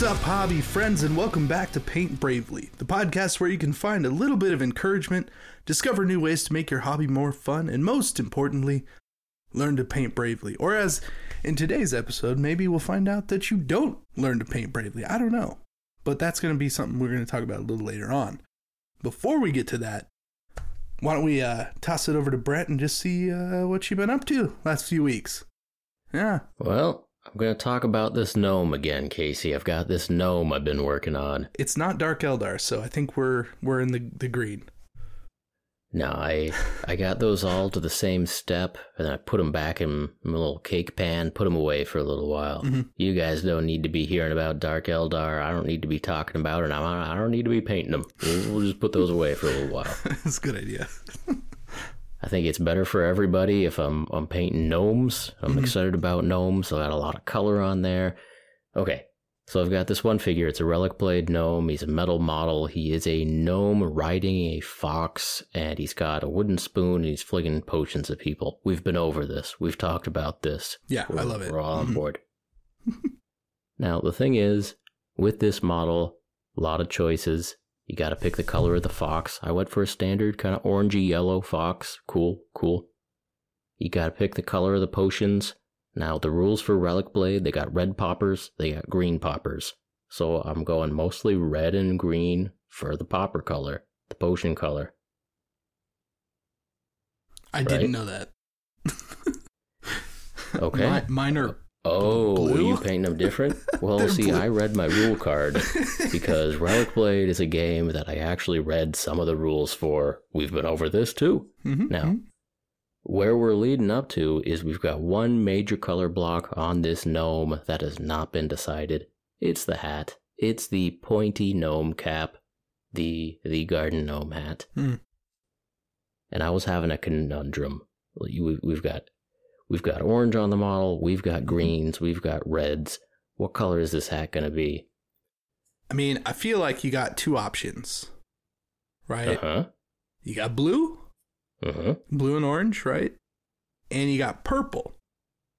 What's up, hobby friends, and welcome back to Paint Bravely, the podcast where you can find a little bit of encouragement, discover new ways to make your hobby more fun, and most importantly, learn to paint bravely. Or as in today's episode, maybe we'll find out that you don't learn to paint bravely. I don't know. But that's going to be something we're going to talk about a little later on. Before we get to that, why don't we uh, toss it over to Brent and just see uh, what you've been up to last few weeks? Yeah. Well, I'm going to talk about this gnome again, Casey. I've got this gnome I've been working on. It's not Dark Eldar, so I think we're we're in the, the green. No, I I got those all to the same step, and I put them back in my little cake pan, put them away for a little while. Mm-hmm. You guys don't need to be hearing about Dark Eldar. I don't need to be talking about it. I don't need to be painting them. We'll, we'll just put those away for a little while. That's a good idea. I think it's better for everybody if I'm I'm painting gnomes. I'm excited about gnomes. I got a lot of color on there. Okay, so I've got this one figure. It's a Relicblade gnome. He's a metal model. He is a gnome riding a fox, and he's got a wooden spoon. And he's flinging potions at people. We've been over this. We've talked about this. Yeah, I We're- love it. We're all on Mhm. board. now the thing is, with this model, a lot of choices. You got to pick the color of the fox. I went for a standard kind of orangey yellow fox. Cool, cool. You got to pick the color of the potions. Now the rules for Relicblade, they got red poppers, they got green poppers. So I'm going mostly red and green for the popper color, the potion color. I didn't know that. Okay. Mi- mine are Oh, were Blue? you painting them different? Well, see, blue. I read my rule card because Relicblade is a game that I actually read some of the rules for. We've been over this too. Mhm, Now, mhm. where we're leading up to is we've got one major color block on this gnome that has not been decided. It's the hat. It's the pointy gnome cap, the the garden gnome hat. Hmm. And I was having a conundrum. We've got we've got orange on the model. We've got greens. We've got reds. What color is this hat going to be? I mean, I feel like you got two options, right? Uh huh. You got blue, Uh huh. blue and orange, right? And you got purple.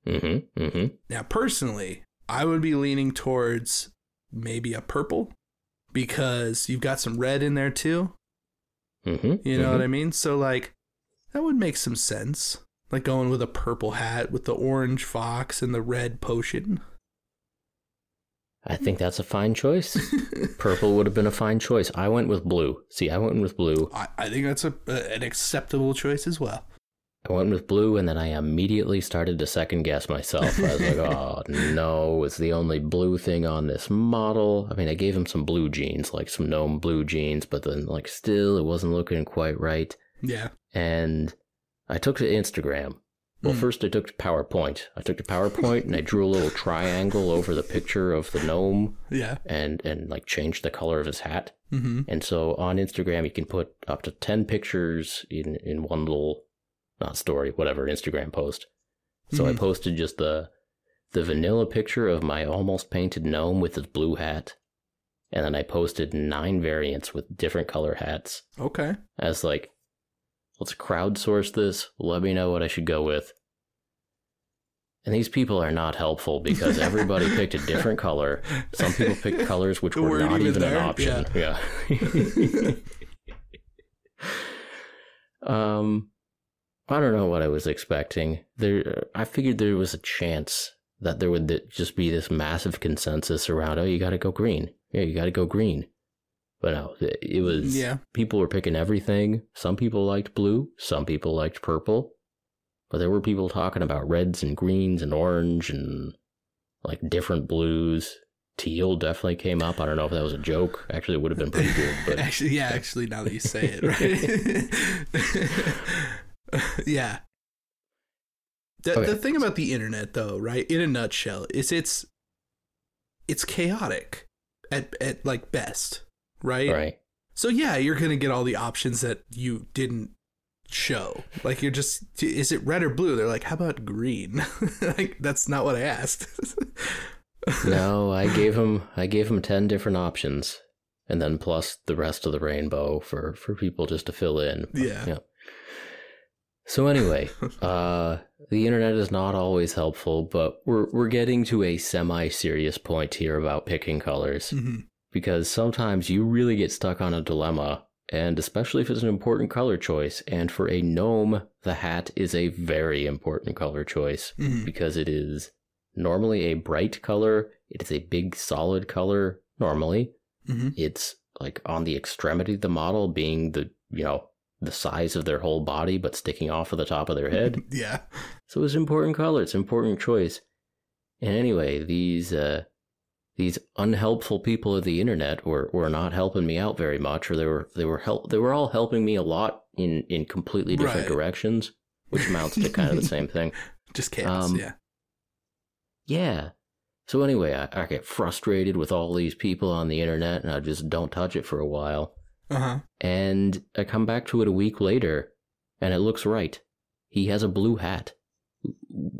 Mm hmm. Mm hmm. Now, personally, I would be leaning towards maybe a purple because you've got some red in there too. Mm hmm. You know what I mean? So, like, that would make some sense. Like going with a purple hat with the orange fox and the red potion. I think that's a fine choice. Purple would have been a fine choice. I went with blue. See, I went with blue. I, I think that's a, a an acceptable choice as well. I went with blue, and then I immediately started to second guess myself. I was like, oh no, it's the only blue thing on this model. I mean, I gave him some blue jeans, like some gnome blue jeans, but then, like, still, it wasn't looking quite right. Yeah. And I took to Instagram. Well, Mm. first I took to PowerPoint. I took to PowerPoint and I drew a little triangle over the picture of the gnome Yeah. and, and like changed the color of his hat. Mm-hmm. And so on Instagram, you can put up to 10 pictures in, in one little, not story, whatever, Instagram post. So I Mhm. posted just the, the vanilla picture of my almost painted gnome with his blue hat. And then I posted nine variants with different color hats Okay. as like, let's crowdsource this. Let me know what I should go with. And these people are not helpful because everybody picked a different color. Some people picked colors which were weren't even even, an option. Yeah. um, I don't know what I was expecting. There, I figured there was a chance that there would just be this massive consensus around. Oh, you got to go green. Yeah, you got to go green. But no, it was. Yeah. People were picking everything. Some people liked blue. Some people liked purple. But there were people talking about reds and greens and orange and like different blues. Teal definitely came up. I don't know if that was a joke. Actually, it would have been pretty good. But actually, yeah, actually, now that you say it, right? yeah. The, Okay. the thing about the internet, though, right, in a nutshell, is it's it's chaotic at at like best, right? right. So yeah, you're gonna get all the options that you didn't show. Like you're just, is it red or blue? They're like, how about green? like that's not what I asked. no, I gave him I gave him ten different options, and then plus the rest of the rainbow for for people just to fill in. But, Yeah. So anyway, uh, the internet is not always helpful, but we're we're getting to a semi-serious point here about picking colors Mhm. Because sometimes you really get stuck on a dilemma, and especially if it's an important color choice. And for a gnome, the hat is a very important color choice Mhm. because it is normally a bright color. It is a big solid color normally. Mhm. It's like on the extremity of the model being the, you know, the size of their whole body but sticking off of the top of their head. Yeah. so it's important color, it's an important choice. And anyway, these uh these unhelpful people of the internet were, were not helping me out very much, or they were they were help they were all helping me a lot in, in completely different Right. directions, which amounts to kind of the same thing. Just chaos. Um, yeah. Yeah. So anyway, I, I get frustrated with all these people on the internet and I just don't touch it for a while. Uh huh. And I come back to it a week later and it looks right. He has a blue hat.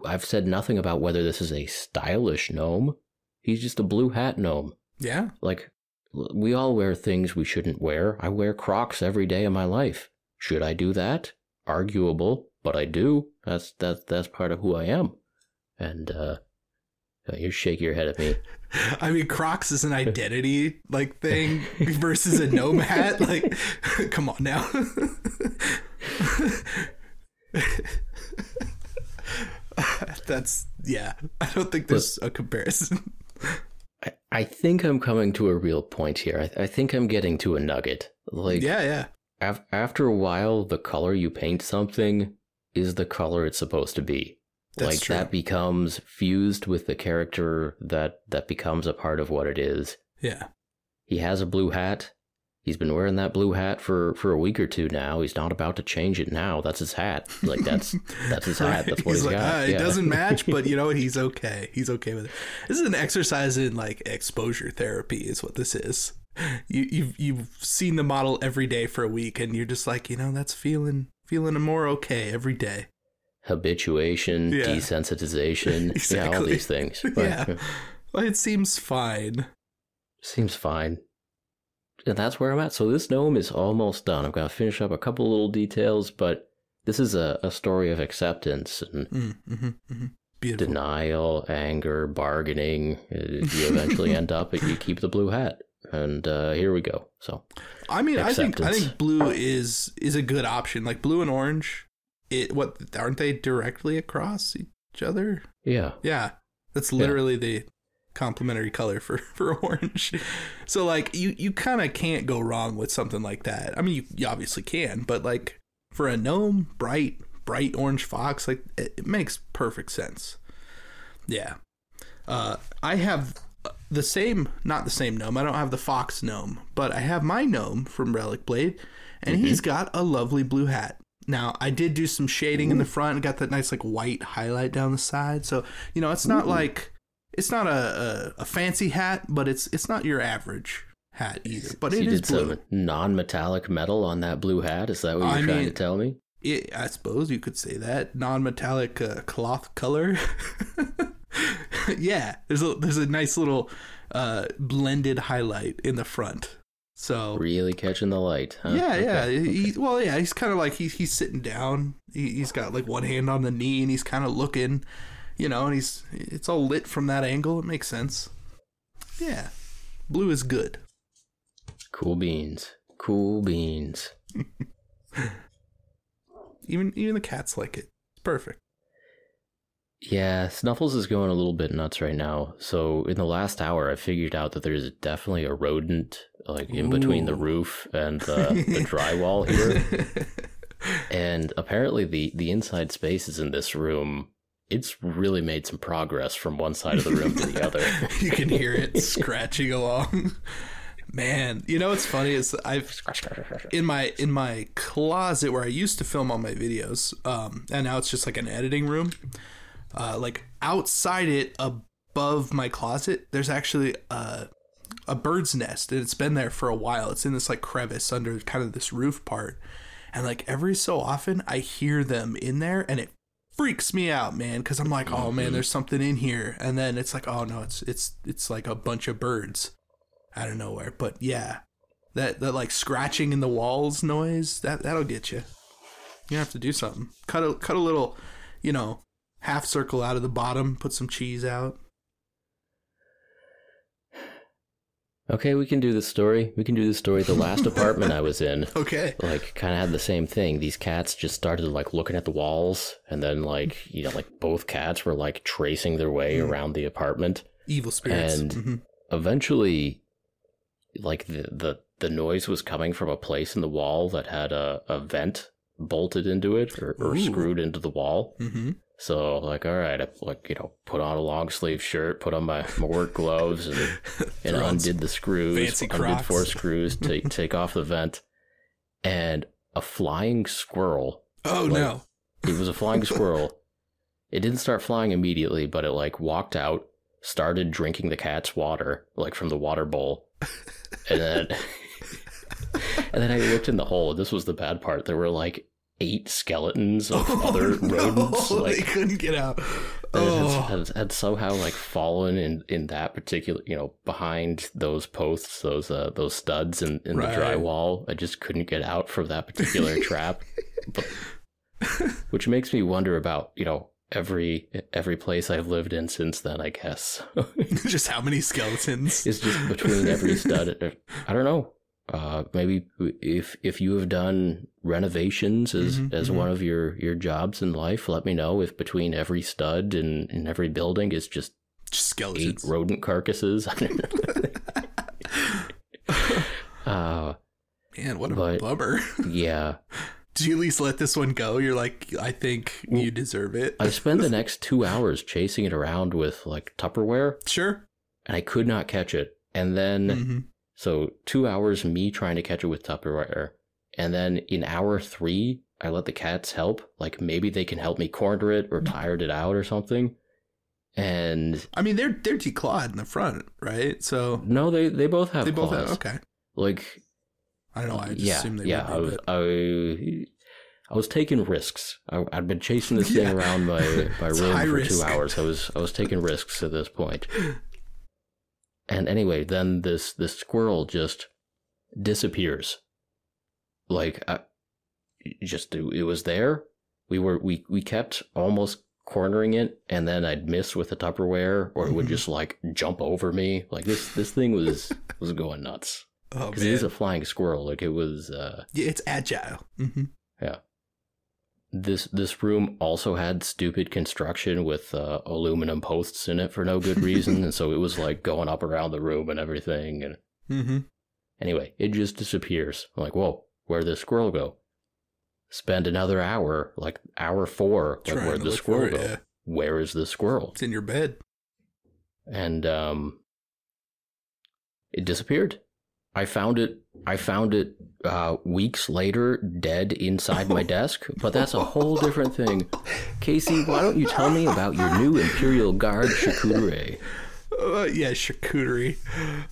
I've said nothing about whether this is a stylish gnome. He's just a blue hat gnome. Yeah. Like, we all wear things we shouldn't wear. I wear Crocs every day of my life. Should I do that? Arguable, but I do. That's that's that's part of who I am. And uh, you shake your head at me. I mean, Crocs is an identity like thing versus a gnome hat. Like, come on now. That's yeah. I don't think there's a comparison. I, I think I'm coming to a real point here. I, I think I'm getting to a nugget. Like, yeah, yeah, af- after a while, the color you paint something is the color it's supposed to be. That's like true. that becomes fused with the character that that becomes a part of what it is. yeah. He has a blue hat. He's been wearing that blue hat for for a week or two now. He's not about to change it now. That's his hat. Like that's that's his hat. That's what he's he's like, got. "Ah, Yeah. it doesn't match, but you know what? He's okay. He's okay with it. This is an exercise in like exposure therapy, is what this is. You you've you've seen the model every day for a week, and you're just like, you know, that's feeling feeling more okay every day. Habituation, Yeah. desensitization, yeah, all these things. But, Yeah. Well, it seems fine. Seems fine. And that's where I'm at. So this gnome is almost done. I've got to finish up a couple little details, but this is a, a story of acceptance and Mm, hmm hmm denial, anger, bargaining. Uh, You eventually end up you keep the blue hat. And uh, here we go. So I mean, I think I think blue is is a good option. Like blue and orange, it what aren't they directly across each other? yeah, Yeah, that's literally the complementary color for for orange. So like you you kind of can't go wrong with something like that. I mean, you, you obviously can, but like for a gnome, bright bright orange fox, like it, it makes perfect sense. Yeah, uh, I have the same, not the same gnome. I don't have the fox gnome, but I have my gnome from Relicblade, and he's got a lovely blue hat. Now I did do some shading in the front, and got that nice like white highlight down the side. So you know, it's not like it's not a, a, a fancy hat, but it's it's not your average hat either. But So it is did blue. non-metallic metal on that blue hat. Is that what you're I trying mean- to tell me? It, I suppose you could say that non-metallic uh, cloth color. yeah, there's a there's a nice little uh, blended highlight in the front. So Really catching the light? Huh? yeah, Okay. yeah. He, well, yeah. He's kind of like he's he's sitting down. He, he's got like one hand on the knee, and he's kind of looking, you know. And he's it's all lit from that angle. It makes sense. Yeah, blue is good. Cool beans. Cool beans. Even even the cats like it. It's perfect. Yeah, Snuffles is going a little bit nuts right now. So in the last hour, I figured out that there's definitely a rodent like in between the roof and the, the drywall here. And apparently, the the inside spaces in this room, it's really made some progress from one side of the room to the other. you can hear it scratching along. Man, you know what's funny is I've in my in my closet where I used to film all my videos, um, and now it's just like an editing room. Uh, like outside it, above my closet, there's actually a a bird's nest, and it's been there for a while. It's in this like crevice under kind of this roof part, and like every so often, I hear them in there, and it freaks me out, man, because I'm like, oh man, mm-hmm. there's something in here, and then it's like, oh no, it's it's it's like a bunch of birds out of nowhere. But yeah, that that like scratching in the walls noise that that'll get you. You have to do something. Cut a cut a little, you know, half circle out of the bottom. Put some cheese out. Okay, we can do the story. We can do the story. The last apartment I was in, Okay. like, kind of had the same thing. These cats just started like looking at the walls, and then like you know, like both cats were like tracing their way Mm. around the apartment. Evil spirits. And- Mhm. Eventually, like the the the noise was coming from a place in the wall that had a, a vent bolted into it or, or screwed into the wall. Mhm. So like, all right, I like you know, put on a long sleeve shirt, put on my, my work gloves, and and undid the screws, undid four screws, to take off the vent, and a flying squirrel. Oh like- no. It was a flying squirrel. It didn't start flying immediately, but it like walked out, started drinking the cat's water, like from the water bowl, and then and then I looked in the hole. This was the bad part. There were like eight skeletons of other Oh, no, rodents, they like couldn't get out. Oh, had, had, had somehow like fallen in in that particular you know behind those posts those uh those studs in, in Right. the drywall i just couldn't get out from that particular trap but, which makes me wonder about you know every every place i've lived in since then i guess just how many skeletons? it's just between every stud i don't know uh maybe if if you have done renovations as Mhm, as mhm. one of your your jobs in life let me know if between every stud and in every building is just Just eight skeletons. rodent carcasses. uh, Man, what a But- bummer. yeah. Did you at least let this one go? You're like, I think Well, you deserve it. I spent the next two hours chasing it around with like Tupperware, sure. and I could not catch it. And then, hmm so two hours me trying to catch it with Tupperware, and then in hour three, I let the cats help. Like maybe they can help me corner it or mm. tired it out or something. And I mean, they're they're declawed in the front, right? So no, they they both have they both claws. have. Okay. Like I don't know. I just yeah, assumed they yeah. I was, I, I was taking risks. I, I'd been chasing this Yeah. thing around my my room for risk. two hours. I was I was taking risks at this point. And anyway, then this this squirrel just disappears. Like, I, just it, was there. We were we we kept almost cornering it, and then I'd miss with the Tupperware, or it would Mhm. just like jump over me. Like this this thing was was going nuts oh because it is a flying squirrel. Like it was. uh yeah, it's agile. hmm This this room also had stupid construction with uh, aluminum posts in it for no good reason, and so it was like going up around the room and everything. And mm-hmm. anyway, it just disappears. I'm like, whoa, where'd the squirrel go? Spend another hour, like hour four, like Trying where'd the squirrel it, go? yeah. Where is the squirrel? It's in your bed. And um, it disappeared. I found it. I found it uh, weeks later, dead inside my desk. But that's a whole different thing. Casey, why don't you tell me about your new Imperial Guard charcuterie? Uh, yeah, charcuterie.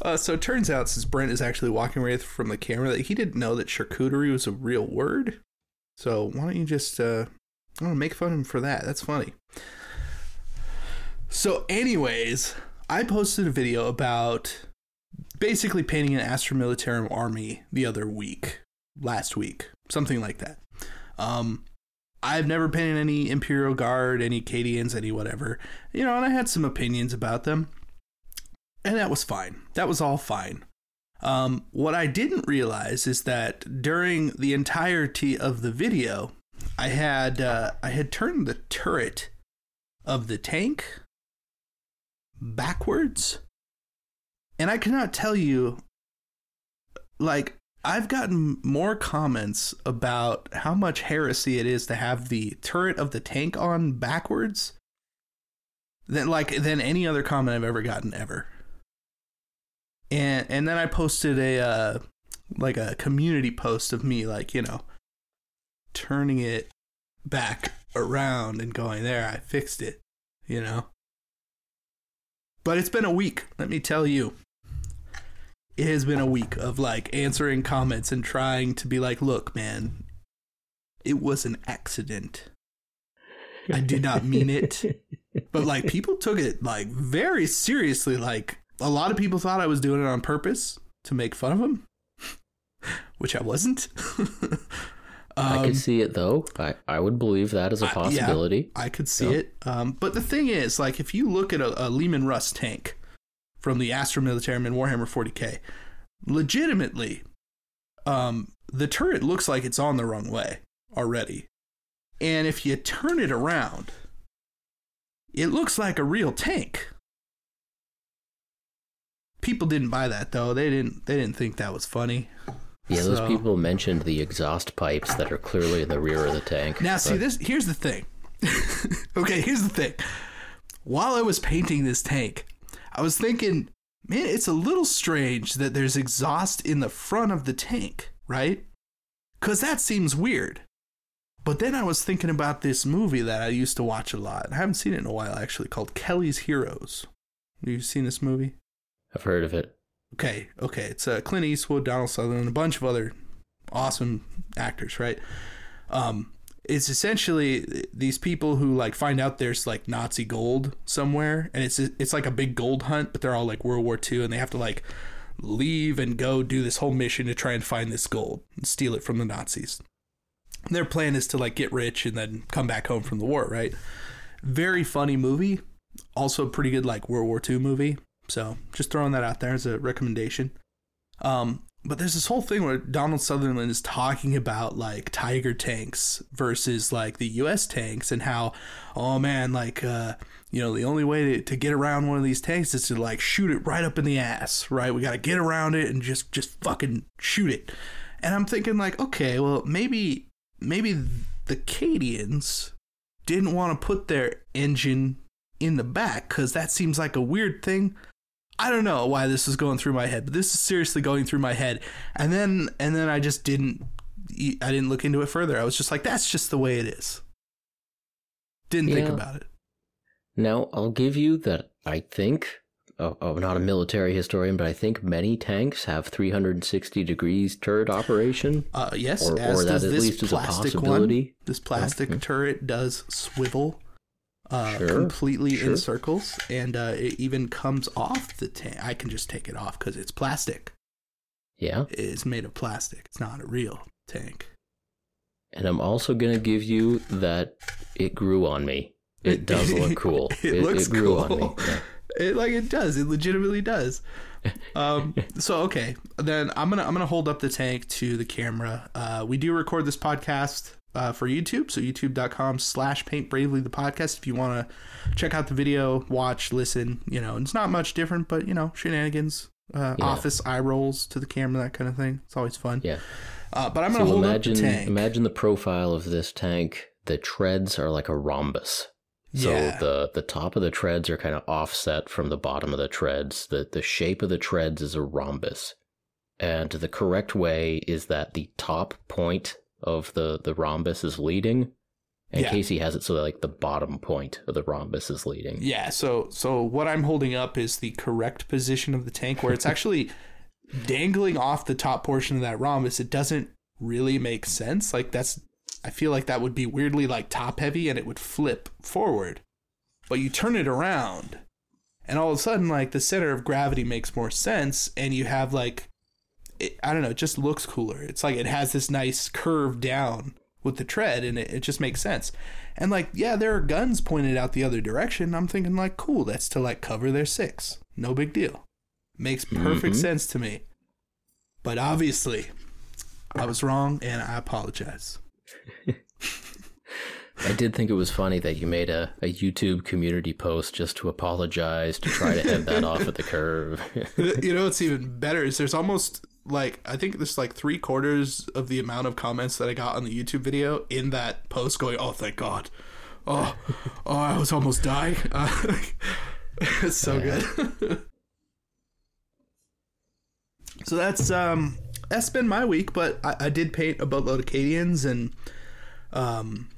Uh, so it turns out, since Brent is actually walking away from the camera, that he didn't know that charcuterie was a real word. So why don't you just, uh, I don't know, make fun of him for that? That's funny. So, anyways, I posted a video about basically painting an Astra Militarum army the other week, last week, something like that. Um, I've never painted any Imperial Guard, any Acadians, any whatever, you know, and I had some opinions about them and that was fine. That was all fine. Um, what I didn't realize is that during the entirety of the video, I had uh, I had turned the turret of the tank backwards, and I cannot tell you. Like I've gotten more comments about how much heresy it is to have the turret of the tank on backwards than like than any other comment I've ever gotten ever and and then I posted a uh, like a community post of me like you know turning it back around and going there I fixed it you know but it's been a week let me tell you it has been a week of like answering comments and trying to be like look man it was an accident I did not mean it but like people took it like very seriously like a lot of people thought I was doing it on purpose to make fun of them, which I wasn't. I Um, could see it though. I, I would believe that as a I- yeah. possibility. I could see it. Um, but the thing is, like, if you look at a, a Leman Russ tank from the Astra Militarum in Warhammer 40k, legitimately, um, the turret looks like it's on the wrong way already. And if you turn it around, it looks like a real tank. People didn't buy that though. They didn't. They didn't think that was funny. Yeah, those So- people mentioned the exhaust pipes that are clearly in the rear of the tank. Now, see this. Here's the thing. okay, here's the thing. While I was painting this tank, I was thinking, man, it's a little strange that there's exhaust in the front of the tank, right? Because that seems weird. But then I was thinking about this movie that I used to watch a lot. I haven't seen it in a while, actually, called Kelly's Heroes. Have you seen this movie? I've heard of it. Okay, okay. It's uh, Clint Eastwood, Donald Sutherland, and a bunch of other awesome actors, right? Um, it's essentially these people who like find out there's like Nazi gold somewhere, and it's it's like a big gold hunt, but they're all like World War II, and they have to like leave and go do this whole mission to try and find this gold and steal it from the Nazis. Their plan is to like get rich and then come back home from the war, right? Very funny movie. Also pretty good like World War II movie. So just throwing that out there as a recommendation. Um, but there's this whole thing where Donald Sutherland is talking about like Tiger tanks versus like the US tanks and how, oh man, like, uh, you know, the only way to, to get around one of these tanks is to like shoot it right up in the ass, right? We got to get around it and just, just fucking shoot it. And I'm thinking like, okay, well, maybe, maybe the Cadians didn't want to put their engine in the back because that seems like a weird thing. I don't know why this is going through my head, but this is seriously going through my head. And then and then I just didn't I didn't look into it further. I was just like that's just the way it is. Didn't think about it. Now, I'll give you that I think, oh, oh, I'm not a military historian, but I think many tanks have 360 degrees turret operation. Uh, yes, Or- as or that does at this least is a plastic one. This plastic Mhm. turret does swivel uh, Sure, completely sure. in circles, and uh, it even comes off the tank. I can just take it off because it's plastic. Yeah. It's made of plastic. It's not a real tank. And I'm also going to give you that it grew on me. It does look cool. It looks grew cool. on me. Yeah. It like it does. It legitimately does. Um, so okay, then I'm gonna I'm gonna hold up the tank to the camera. Uh, we do record this podcast uh, for YouTube, so YouTube.com/slash Paint Bravely the podcast. If you want to check out the video, watch, listen, you know, it's not much different, but you know, shenanigans, uh, Yeah. office eye rolls to the camera, that kind of thing. It's always fun. Yeah. Uh, but I'm gonna So hold imagine, up the tank. imagine the profile of this tank. The treads are like a rhombus. So Yeah. the the top of the treads are kind of offset from the bottom of the treads. The the shape of the treads is a rhombus. And the correct way is that the top point of the the rhombus is leading. And Yeah. Casey has it so that like the bottom point of the rhombus is leading. Yeah, so so what I'm holding up is the correct position of the tank where it's actually dangling off the top portion of that rhombus. It doesn't really make sense. Like that's I feel like that would be weirdly like top heavy and it would flip forward. But you turn it around and all of a sudden like the center of gravity makes more sense and you have like it, I don't know, it just looks cooler. It's like it has this nice curve down with the tread and it, it just makes sense. And like, yeah, there are guns pointed out the other direction. I'm thinking like, cool, that's to like cover their six. No big deal. Makes perfect Mhm. sense to me. But obviously, I was wrong and I apologize. I did think it was funny that you made a, a YouTube community post just to apologize to try to head that off at the curve. you know what's even better is there's almost like I think there's like three quarters of the amount of comments that I got on the YouTube video in that post going, "Oh, thank God! Oh, oh, I was almost dying." Uh, it's so good. so that's um that's been my week, but I, I did paint a boatload of Acadians and um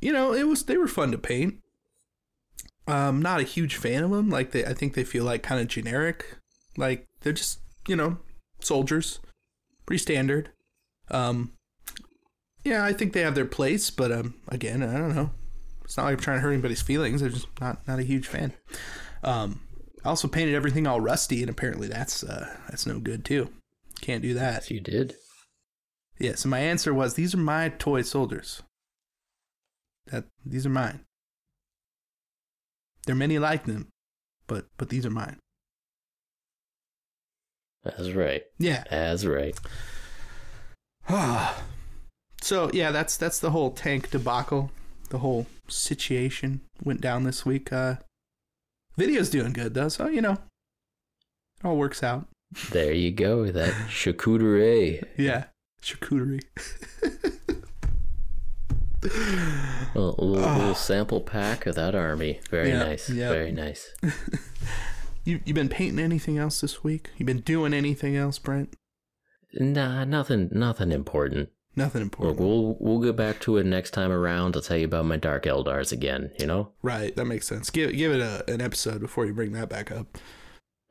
you know it was they were fun to paint. Um, not a huge fan of them. Like they, I think they feel like kind of generic. Like they're just you know soldiers, pretty standard. Um, yeah, I think they have their place, but um, again, I don't know. It's not like I'm trying to hurt anybody's feelings. I'm just not not a huge fan. Um, I also painted everything all rusty, and apparently that's uh, that's no good too. Can't do that. Yes, you did. Yeah, so my answer was these are my toy soldiers. That these are mine. There are many like them, but but these are mine. That's right. Yeah. That's right. so yeah, that's that's the whole tank debacle. The whole situation went down this week. Uh video's doing good though, so you know. It all works out. There you go. That charcuterie. Yeah. Charcuterie. A little, little, little sample pack of that army. Very Yeah, nice. yeah. Very nice. You you been painting anything else this week? You been doing anything else, Brent? Nah, nothing. Nothing important. Nothing Look, important. we'll we'll get back to it next time around. I'll tell you about my Dark Eldars again. You know. Right, that makes sense. Give give it a, an episode before you bring that back up.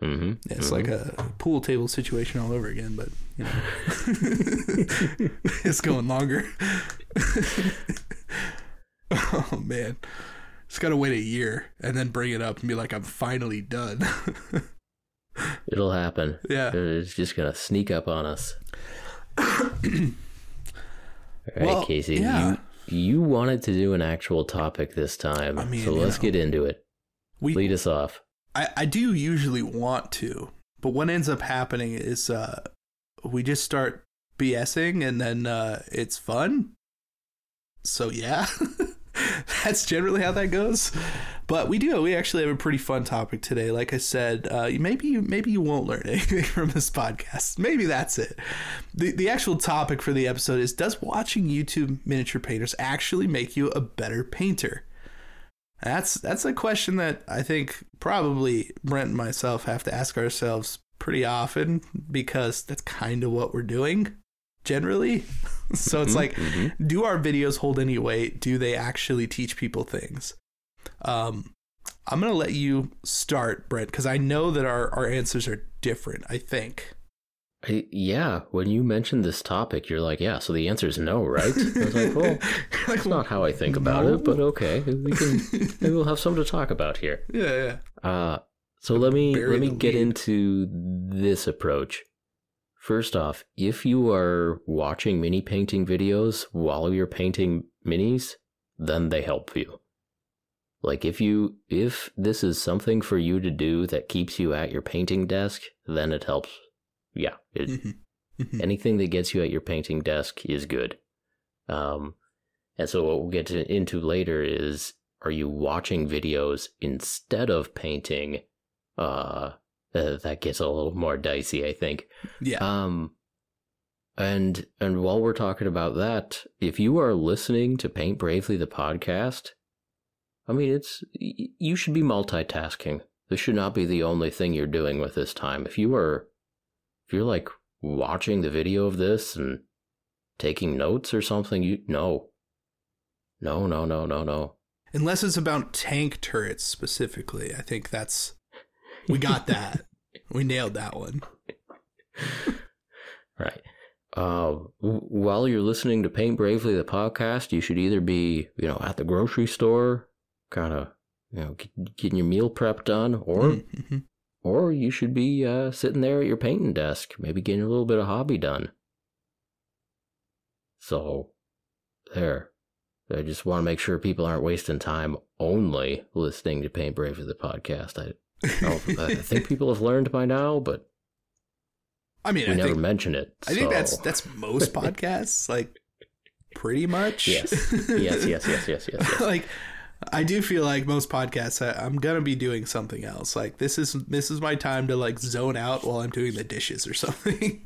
Mm-hmm. It's like a pool table situation all over again, but you know, it's going longer. oh man, just gotta wait a year and then bring it up and be like, I'm finally done. It'll happen. yeah. It's just gonna sneak up on us. All right, Well, Casey. yeah. You you wanted to do an actual topic this time, I mean, so let's know. get into it. We Lead us off. I, I do usually want to, but what ends up happening is uh, we just start BSing and then uh, it's fun. So yeah, that's generally how that goes. But we do. We actually have a pretty fun topic today. Like I said, uh, maybe you maybe you won't learn anything from this podcast. Maybe that's it. the The actual topic for the episode is: Does watching YouTube miniature painters actually make you a better painter? That's that's a question that I think probably Brent and myself have to ask ourselves pretty often because that's kind of what we're doing generally. so it's Mhm, like, mhm. do our videos hold any weight? Do they actually teach people things? Um, I'm gonna let you start, Brent, because I know that our our answers are different. I think. I- yeah, when you mentioned this topic, you're like, yeah. So the answer is no, right? I was like, well, that's not how I think about no. it, but okay, we can maybe we'll have something to talk about here. Yeah, yeah. Uh, so let me Bury let me get lead. into this approach. First off, if you are watching mini painting videos while you're painting minis, then they help you. Like if you if this is something for you to do that keeps you at your painting desk, then it helps. Yeah, it, Mhm. Mhm. anything that gets you at your painting desk is good. Um, and so what we'll get to, into later is: Are you watching videos instead of painting? Uh, uh, that gets a little more dicey, I think. Yeah. Um, and and while we're talking about that, if you are listening to Paint Bravely the podcast, I mean, it's you should be multitasking. This should not be the only thing you're doing with this time. If you are, if you're like watching the video of this and taking notes or something, you no, no, no, no, no, no. Unless it's about tank turrets specifically, I think that's we got that. we nailed that one. Right. Uh, w- while you're listening to Paint Bravely the podcast, you should either be, you know, at the grocery store, kind of, you know, get, getting your meal prep done, or Mhm. or you should be uh, sitting there at your painting desk, maybe getting a little bit of hobby done. So, there. I just want to make sure people aren't wasting time only listening to Paint Bravely the podcast. I, I, I think people have learned by now, but I mean, we I never think mention it. I think that's that's most podcasts, like pretty much. Yes. yes, yes, yes, yes, yes, yes. like I do feel like most podcasts I, I'm gonna be doing something else. Like this is this is my time to like zone out while I'm doing the dishes or something.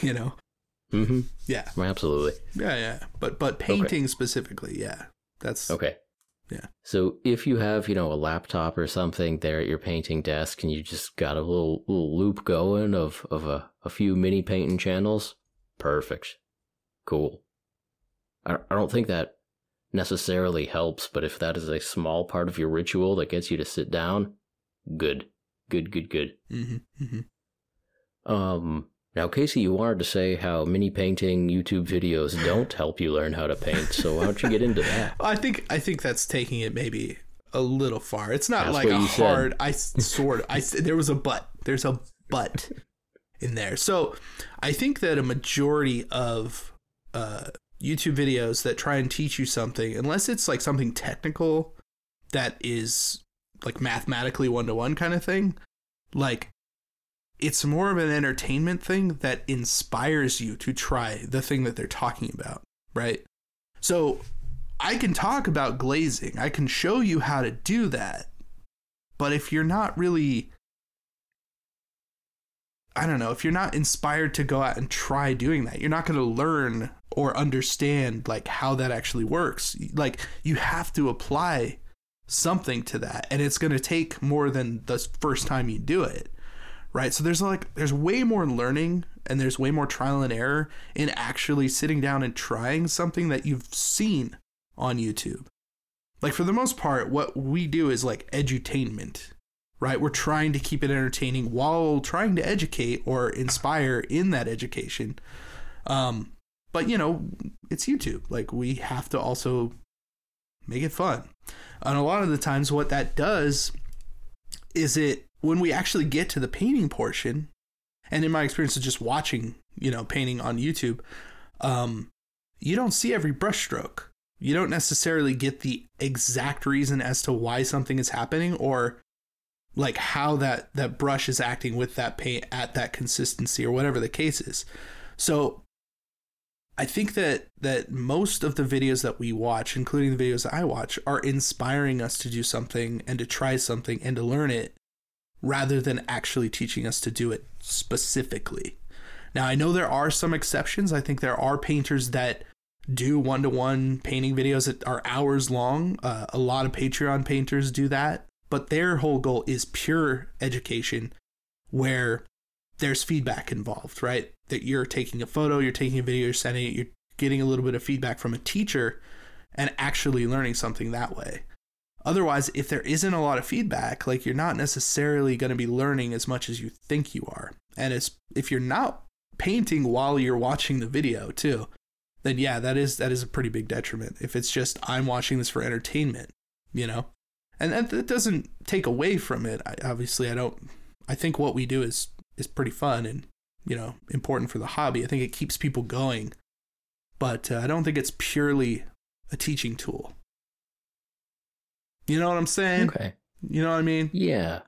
you know? Mm-hmm. Yeah. Absolutely. Yeah, yeah. But but painting specifically, yeah. That's Okay. Yeah. So if you have, you know, a laptop or something there at your painting desk and you just got a little little loop going of of a, a few mini painting channels, perfect. Cool. I I don't think that necessarily helps, but if that is a small part of your ritual that gets you to sit down, good. Good, good, good. hmm hmm Um, now, Casey, you wanted to say how mini painting YouTube videos don't help you learn how to paint. So why don't you get into that? I think I think that's taking it maybe a little far. It's not That's like a you said. hard. I sort. I there was a but. There's a but in there. So I think that a majority of uh, YouTube videos that try and teach you something, unless it's like something technical that is like mathematically one to one kind of thing, like it's more of an entertainment thing that inspires you to try the thing that they're talking about, right? So I can talk about glazing, I can show you how to do that. But if you're not really I don't know, if you're not inspired to go out and try doing that, you're not going to learn or understand like how that actually works. Like you have to apply something to that and it's going to take more than the first time you do it. Right? So there's like there's way more learning and there's way more trial and error in actually sitting down and trying something that you've seen on YouTube. Like for the most part what we do is like edutainment right? We're trying to keep it entertaining while trying to educate or inspire in that education. Um, but you know, it's YouTube. Like we have to also make it fun. And a lot of the times, what that does is it when we actually get to the painting portion, and in my experience of just watching, you know, painting on YouTube, um, you don't see every brushstroke. You don't necessarily get the exact reason as to why something is happening or like how that that brush is acting with that paint at that consistency or whatever the case is. So I think that that most of the videos that we watch, including the videos that I watch, are inspiring us to do something and to try something and to learn it rather than actually teaching us to do it specifically. Now, I know there are some exceptions. I think there are painters that do one to one painting videos that are hours long. Uh, a lot of Patreon painters do that but their whole goal is pure education where there's feedback involved, right? That you're taking a photo, you're taking a video, you're sending it, you're getting a little bit of feedback from a teacher and actually learning something that way. Otherwise, if there isn't a lot of feedback, like you're not necessarily going to be learning as much as you think you are. And it's, if you're not painting while you're watching the video too, then yeah, that is that is a pretty big detriment. If it's just I'm watching this for entertainment, you know, and that, doesn't take away from it. I, obviously, I don't. I think what we do is is pretty fun and you know important for the hobby. I think it keeps people going, but uh, I don't think it's purely a teaching tool. You know what I'm saying? Okay. You know what I mean? Yeah.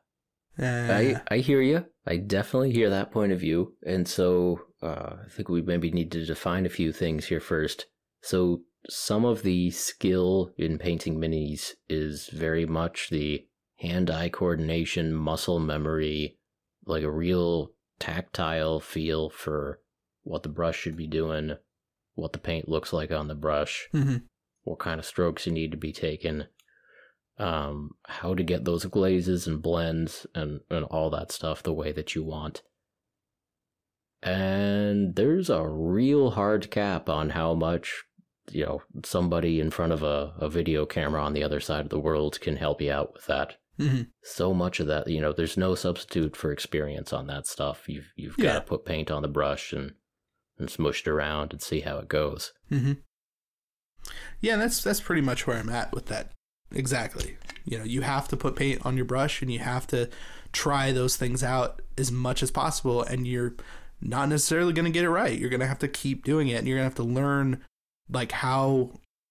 Uh, I I hear you. I definitely hear that point of view, and so uh, I think we maybe need to define a few things here first. So some of the skill in painting minis is very much the hand eye coordination, muscle memory, like a real tactile feel for what the brush should be doing, what the paint looks like on the brush, mm-hmm. what kind of strokes you need to be taken, um, how to get those glazes and blends and, and all that stuff the way that you want. And there's a real hard cap on how much you know somebody in front of a, a video camera on the other side of the world can help you out with that mm-hmm. so much of that you know there's no substitute for experience on that stuff you've you've got to put paint on the brush and and smush it around and see how it goes mm-hmm. yeah that's that's pretty much where i'm at with that exactly. You know you have to put paint on your brush and you have to try those things out as much as possible and you're not necessarily going to get it right. You're going to have to keep doing it and you're going to have to learn like how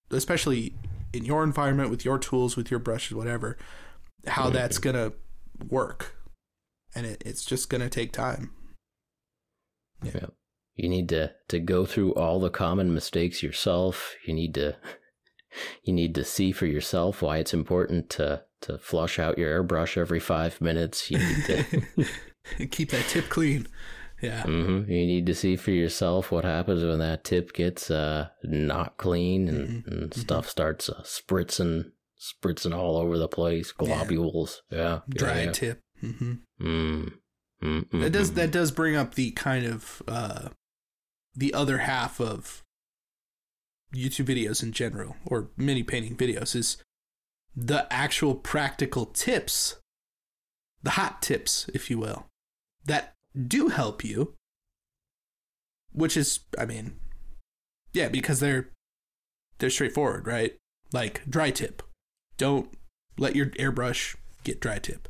especially in your environment with your tools with your brushes whatever how mm-hmm. that's gonna work. And it, it's just gonna take time. Yeah. yeah. You need to to go through all the common mistakes yourself. You need to you need to see for yourself why it's important to to flush out your airbrush every five minutes you need to keep that tip clean yeah. Mm-hmm. You need to see for yourself what happens when that tip gets uh, not clean and, mm-hmm. and mm-hmm. stuff starts uh, spritzing, spritzing all over the place. Globules. Yeah. yeah. Dry yeah. tip. Mm-hmm. Mm. Mm-hmm. That does that does bring up the kind of uh, the other half of YouTube videos in general or mini painting videos is the actual practical tips, the hot tips, if you will, that do help you, which is, I mean, yeah, because they're they're straightforward, right? Like dry tip. Don't let your airbrush get dry tip.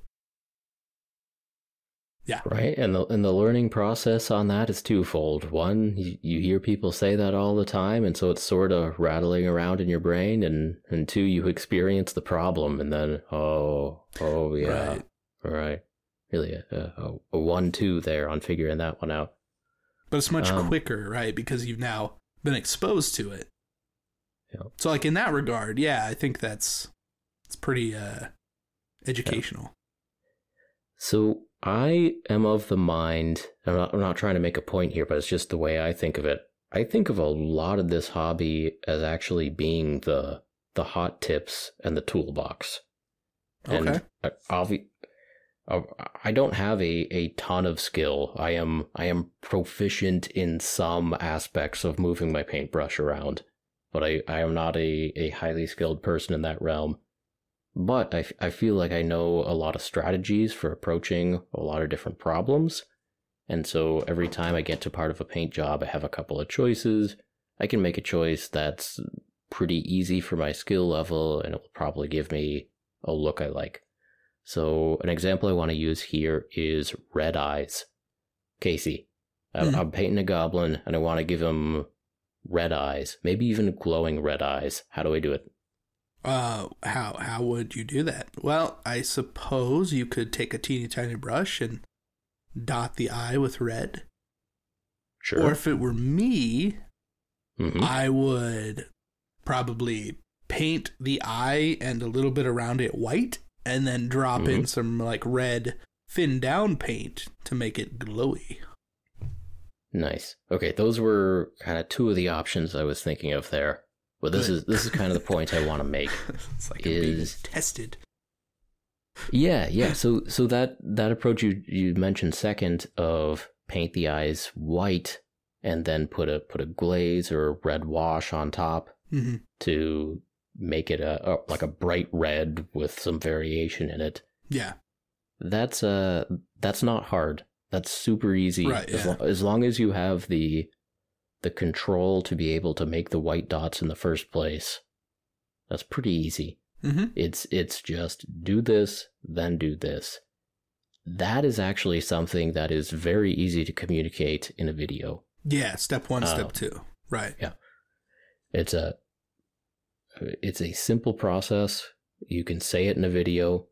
Yeah. Right. And the and the learning process on that is twofold. One, you, you hear people say that all the time, and so it's sort of rattling around in your brain. And and two, you experience the problem, and then oh oh yeah, Right. right. Really a, a, a one two there on figuring that one out. But it's much Um, quicker, right? Because you've now been exposed to it. Yeah. So like in that regard, yeah, I think that's it's pretty uh educational. So I am of the mind. I'm not, I'm not trying to make a point here, but it's just the way I think of it. I think of a lot of this hobby as actually being the the hot tips and the toolbox. Okay. And I, obvi- I don't have a, a ton of skill. I am I am proficient in some aspects of moving my paintbrush around, but I, I am not a, a highly skilled person in that realm. But I, f- I feel like I know a lot of strategies for approaching a lot of different problems. And so every time I get to part of a paint job, I have a couple of choices. I can make a choice that's pretty easy for my skill level and it will probably give me a look I like. So an example I want to use here is red eyes. Casey, I'm, Mhm. I'm painting a goblin and I want to give him red eyes, maybe even glowing red eyes. How do I do it? Uh how how would you do that? Well, I suppose you could take a teeny tiny brush and dot the eye with red. Sure. Or if it were me, Mhm. I would probably paint the eye and a little bit around it white and then drop in Mhm. some like red thin down paint to make it glowy. Nice. Okay, those were kind of two of the options I was thinking of there. But this is this is kind of the point I want to make. it's like Is- tested. Yeah, yeah. So so that that approach you you mentioned second of paint the eyes white and then put a put a glaze or a red wash on top hmm to make it a, a like a bright red with some variation in it. Yeah. That's uh that's not hard. That's super easy. Right, as, yeah. lo- as long as you have the the control to be able to make the white dots in the first place. That's pretty easy. hmm It's it's just do this, then do this. That is actually something that is very easy to communicate in a video. Yeah. Step one, step two. Right. Yeah. It's a it's a simple process. You can say it in a video.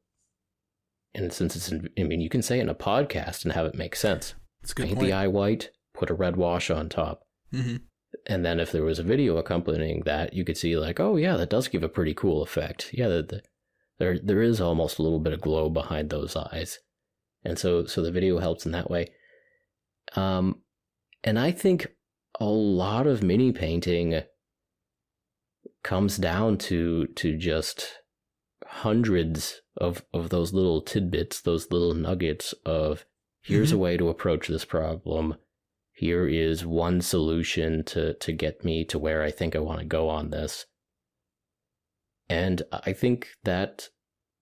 And since it's in, I mean, you can say it in a podcast and have it make sense. It's a good Paint point. the eye white, put a red wash on top. Hmm And then if there was a video accompanying that, you could see like, oh yeah, that does give a pretty cool effect. Yeah, the, the, there there is almost a little bit of glow behind those eyes, and so so the video helps in that way. Um, and I think a lot of mini painting comes down to to just hundreds of of those little tidbits, those little nuggets of here's a way to approach this problem here is one solution to to get me to where I think I want to go on this. And I think that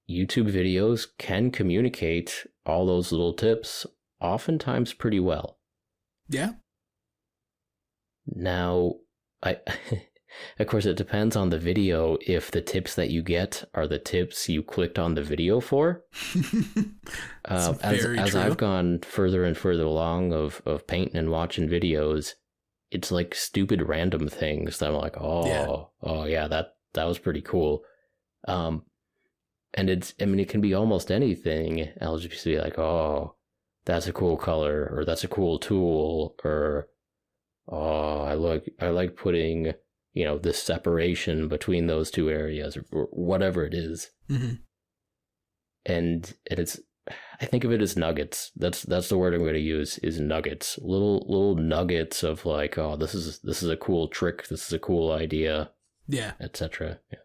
YouTube videos can communicate all those little tips oftentimes pretty well. Yeah. Now, I of course it depends on the video if the tips that you get are the tips you clicked on the video for. Um, as as. I've gone further and further along of of painting and watching videos, it's like stupid random things that I'm like, oh, Yeah. oh yeah, that that was pretty cool. Um, and it's I mean it can be almost anything. I'll just be like, oh, that's a cool color, or that's a cool tool, or oh, I like I like putting you know this separation between those two areas, or, or whatever it is hmm and and it's I think of it as nuggets. That's that's the word I'm going to use is nuggets. Little little nuggets of like, oh, this is this is a cool trick. This is a cool idea, Yeah. etc. Yeah.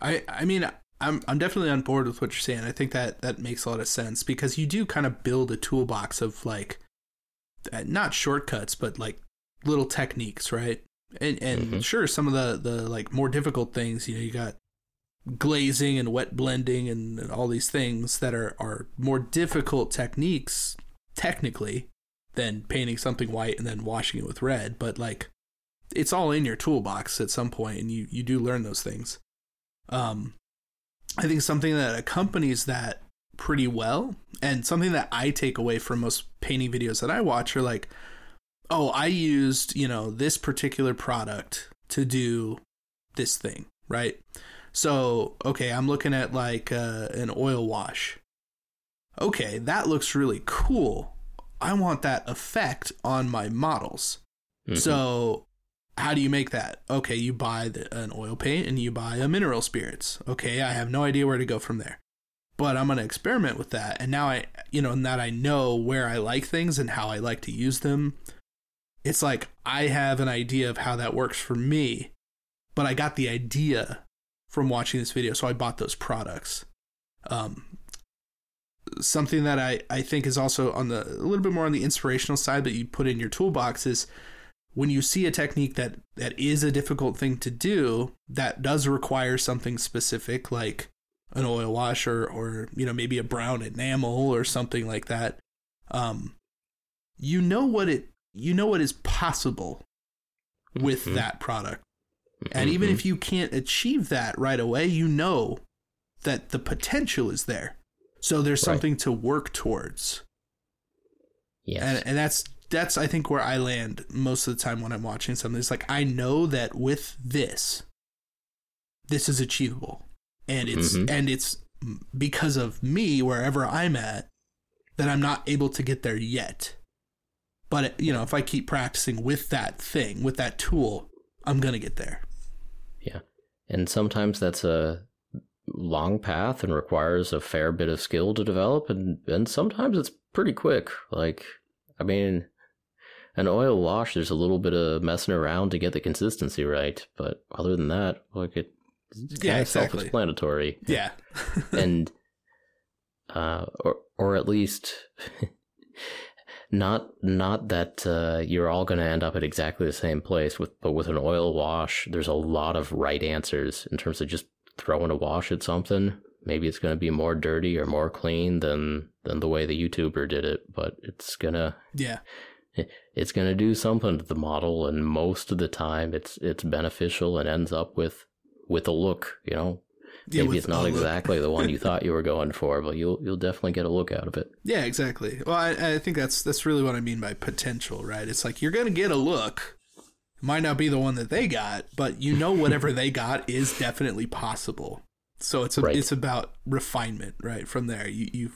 I I mean I'm I'm definitely on board with what you're saying. I think that that makes a lot of sense because you do kind of build a toolbox of like uh, not shortcuts but like little techniques, right? And and Mhm. sure some of the the like more difficult things, you know, you got glazing and wet blending and, and all these things that are are more difficult techniques technically than painting something white and then washing it with red, but like it's all in your toolbox at some point and you you do learn those things. Um I think something that accompanies that pretty well. And something that I take away from most painting videos that I watch are like, oh, I used, you know, this particular product to do this thing, right? So, okay, I'm looking at like uh, an oil wash. Okay, that looks really cool. I want that effect on my models. Mhm. So, how do you make that? Okay, you buy the, an oil paint and you buy a mineral spirits. Okay, I have no idea where to go from there. But I'm going to experiment with that. And now I, you know, now that I know where I like things and how I like to use them, it's like I have an idea of how that works for me. But I got the idea from watching this video, so I bought those products. Um, something that I, I think is also on the a little bit more on the inspirational side that you put in your toolbox is when you see a technique that that is a difficult thing to do that does require something specific like an oil wash or or you know maybe a brown enamel or something like that um you know what it you know what is possible with Mhm. that product and even Mhm. if you can't achieve that right away, you know that the potential is there. So there's Right. something to work towards. yes, And and that's that's I think where I land most of the time when I'm watching something. It's like I know that with this this is achievable. And it's Mhm. and it's because of me wherever I'm at that I'm not able to get there yet. But you know, if I keep practicing with that thing, with that tool, I'm going to get there. Yeah. And sometimes that's a long path and requires a fair bit of skill to develop and and sometimes it's pretty quick. Like I mean an oil wash there's a little bit of messing around to get the consistency right, but other than that, like it it's Yeah, kind of exactly. self-explanatory. Yeah. and uh or or at least not not that uh, you're all going to end up at exactly the same place with but with an oil wash there's a lot of right answers in terms of just throwing a wash at something maybe it's going to be more dirty or more clean than than the way the youtuber did it but it's going to yeah. it's going to do something to the model and most of the time it's it's beneficial and ends up with with a look you know Yeah, maybe it's not exactly the one you thought you were going for, but you'll you'll definitely get a look out of it. Yeah, exactly. Well, I, I think that's that's really what I mean by potential, right? It's like you're gonna get a look. It might not be the one that they got, but you know whatever they got is definitely possible. So it's a, Right. it's about refinement, right? From there, you you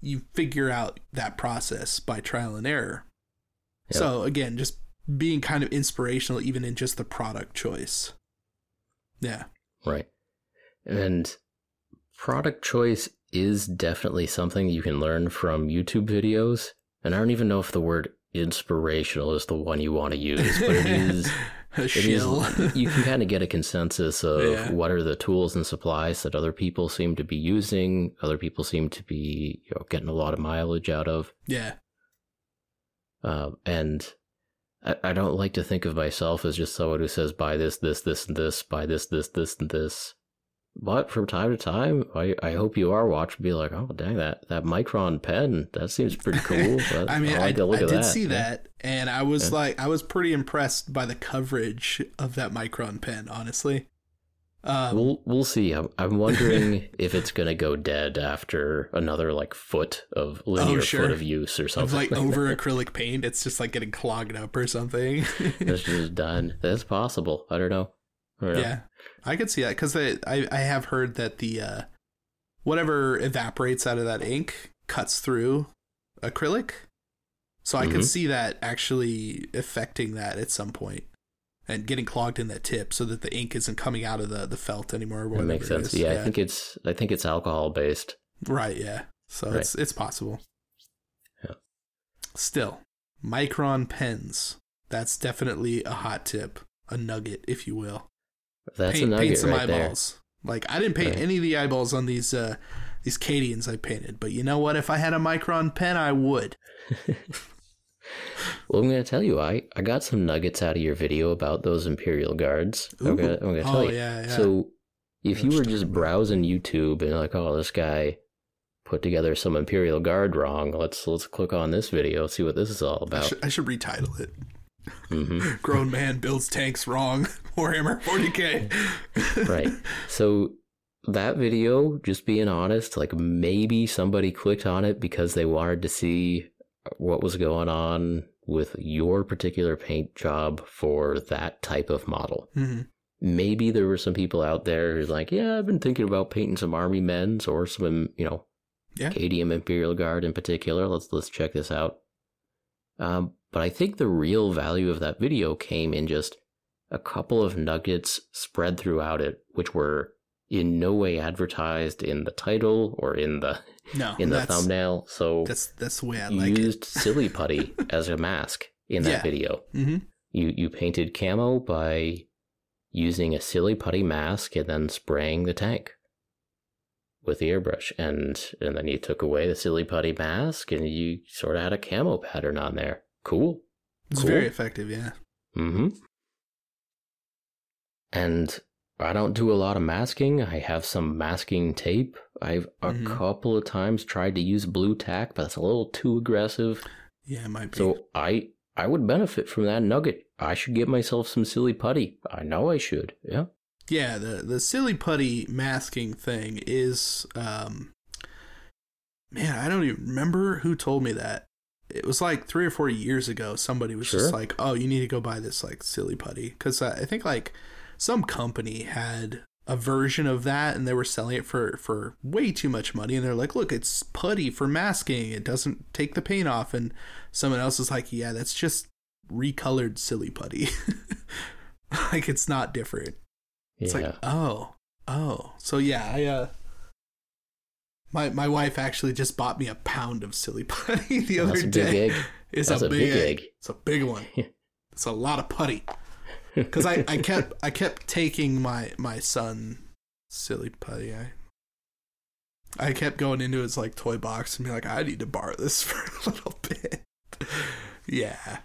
you figure out that process by trial and error. Yeah. So again, just being kind of inspirational, even in just the product choice. Yeah. Right. And product choice is definitely something you can learn from YouTube videos. And I don't even know if the word inspirational is the one you want to use, but it is a it is you can kind of get a consensus of Yeah. what are the tools and supplies that other people seem to be using, other people seem to be, you know, getting a lot of mileage out of. yeah. Uh, and I, I don't like to think of myself as just someone who says buy this, this, this, and this, buy this, this, this, and this. But from time to time, I, I hope you are watching. Be like, oh dang that that Micron pen that seems pretty cool. But I mean, I, like I at did that. see Yeah. that, and I was Yeah. like, I was pretty impressed by the coverage of that Micron pen. Honestly, um, We'll we'll see. I'm I'm wondering if it's gonna go dead after another like foot of linear Oh, sure. foot of use or of something. like over acrylic paint, it's just like getting clogged up or something. It's just done. That's possible. I don't know. I don't know. yeah, I could see that because I, I have heard that the uh, whatever evaporates out of that ink cuts through acrylic, so I could Mhm. see that actually affecting that at some. And getting clogged in that tip so that the ink isn't coming out of the, the felt anymore. Or That makes sense. is. Yeah, I think it's I think it's alcohol based. Right, yeah. So Right. it's it's possible. Yeah. Still, micron pens. That's definitely a hot tip, a nugget, if you will. That's paint, a paint some right there. eyeballs. Like I didn't paint Right. any of the eyeballs on these uh these Cadians I painted, but you know what? If I had a micron pen, I would. Well, I'm to tell you, I, I got some nuggets out of your video about those Imperial Guards. I'm going to I'm gonna tell oh you. yeah, yeah. So, if you were just browsing YouTube and like, oh, this guy put together some Imperial Guard wrong, let's let's click on this video, see what this is all I about. should, I should retitle it. hmm Grown man builds tanks wrong. Warhammer 40k. right. So, that video, just being honest, like maybe somebody clicked on it because they wanted to see what was going on with your particular paint job for that type of model. hmm Maybe there were some people out there who's like, yeah, I've been thinking about painting some army men's or some, you know, Yeah. KDM Imperial Guard in particular. Let's let's check this out. Um, but I think the real value of that video came in just a couple of nuggets spread throughout it, which were in no way advertised in the title or in the No, in the thumbnail. So That's that's the way I you like used silly putty as a mask in that Yeah. video. it. hmm You you painted camo by using a silly putty mask and then spraying the tank with the airbrush, and and then you took away the silly putty mask and you sort of had a camo pattern on there. Cool. It's Cool. very effective. Yeah. Mm-hmm. And I don't do a lot of masking. I have some masking tape. I've a Mhm. couple of times tried to use Blu Tack, but that's a little too aggressive. Yeah, it might be. So I I would benefit from that nugget. I should get myself some silly putty. I know I should. Yeah. yeah, the the silly putty masking thing is um man, I don't even remember who told me that. It was like 3 or 4 years ago somebody was Sure. just like, "Oh, you need to go buy this like silly putty." Cuz I think like some company had a version of that and they were selling it for for way too much money and they're like, "Look, it's putty for masking. It doesn't take the paint off." And someone else is like, "Yeah, that's just recolored silly putty." like it's not different. It's yeah. like, oh, oh. So yeah, I uh my my wife actually just bought me a pound of silly putty the other That's a big day. It's a, a big, big egg. egg. It's a big one. it's a lot of putty. Because I, I kept I kept taking my my son silly putty. I I kept going into his like toy box and be like, I need to borrow this for a little bit. yeah.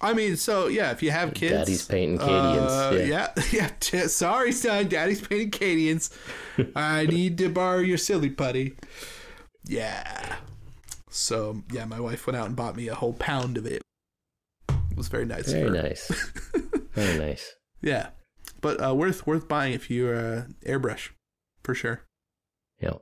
I mean, so yeah, if you have kids, Daddy's painting Cadians. uh, yeah. yeah, yeah. Sorry, son. Daddy's painting Cadians. I need to borrow your silly putty. Yeah. So yeah, my wife went out and bought me a whole pound of it. It was very nice. Very nice. Very nice. Yeah, but uh, worth worth buying if you're uh, airbrush, for sure. Yeah.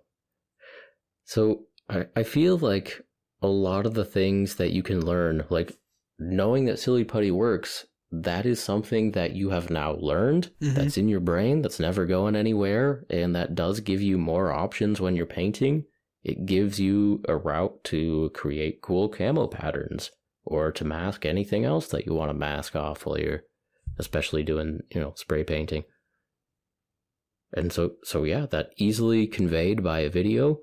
So I, I feel like a lot of the things that you can learn, like knowing that silly putty works, that is something that you have now learned. Mhm. That's in your brain. That's never going anywhere, and that does give you more options when you're painting. It gives you a route to create cool camo patterns or to mask anything else that you want to mask off while you're, especially doing you know spray painting. And so so yeah, that easily conveyed by a video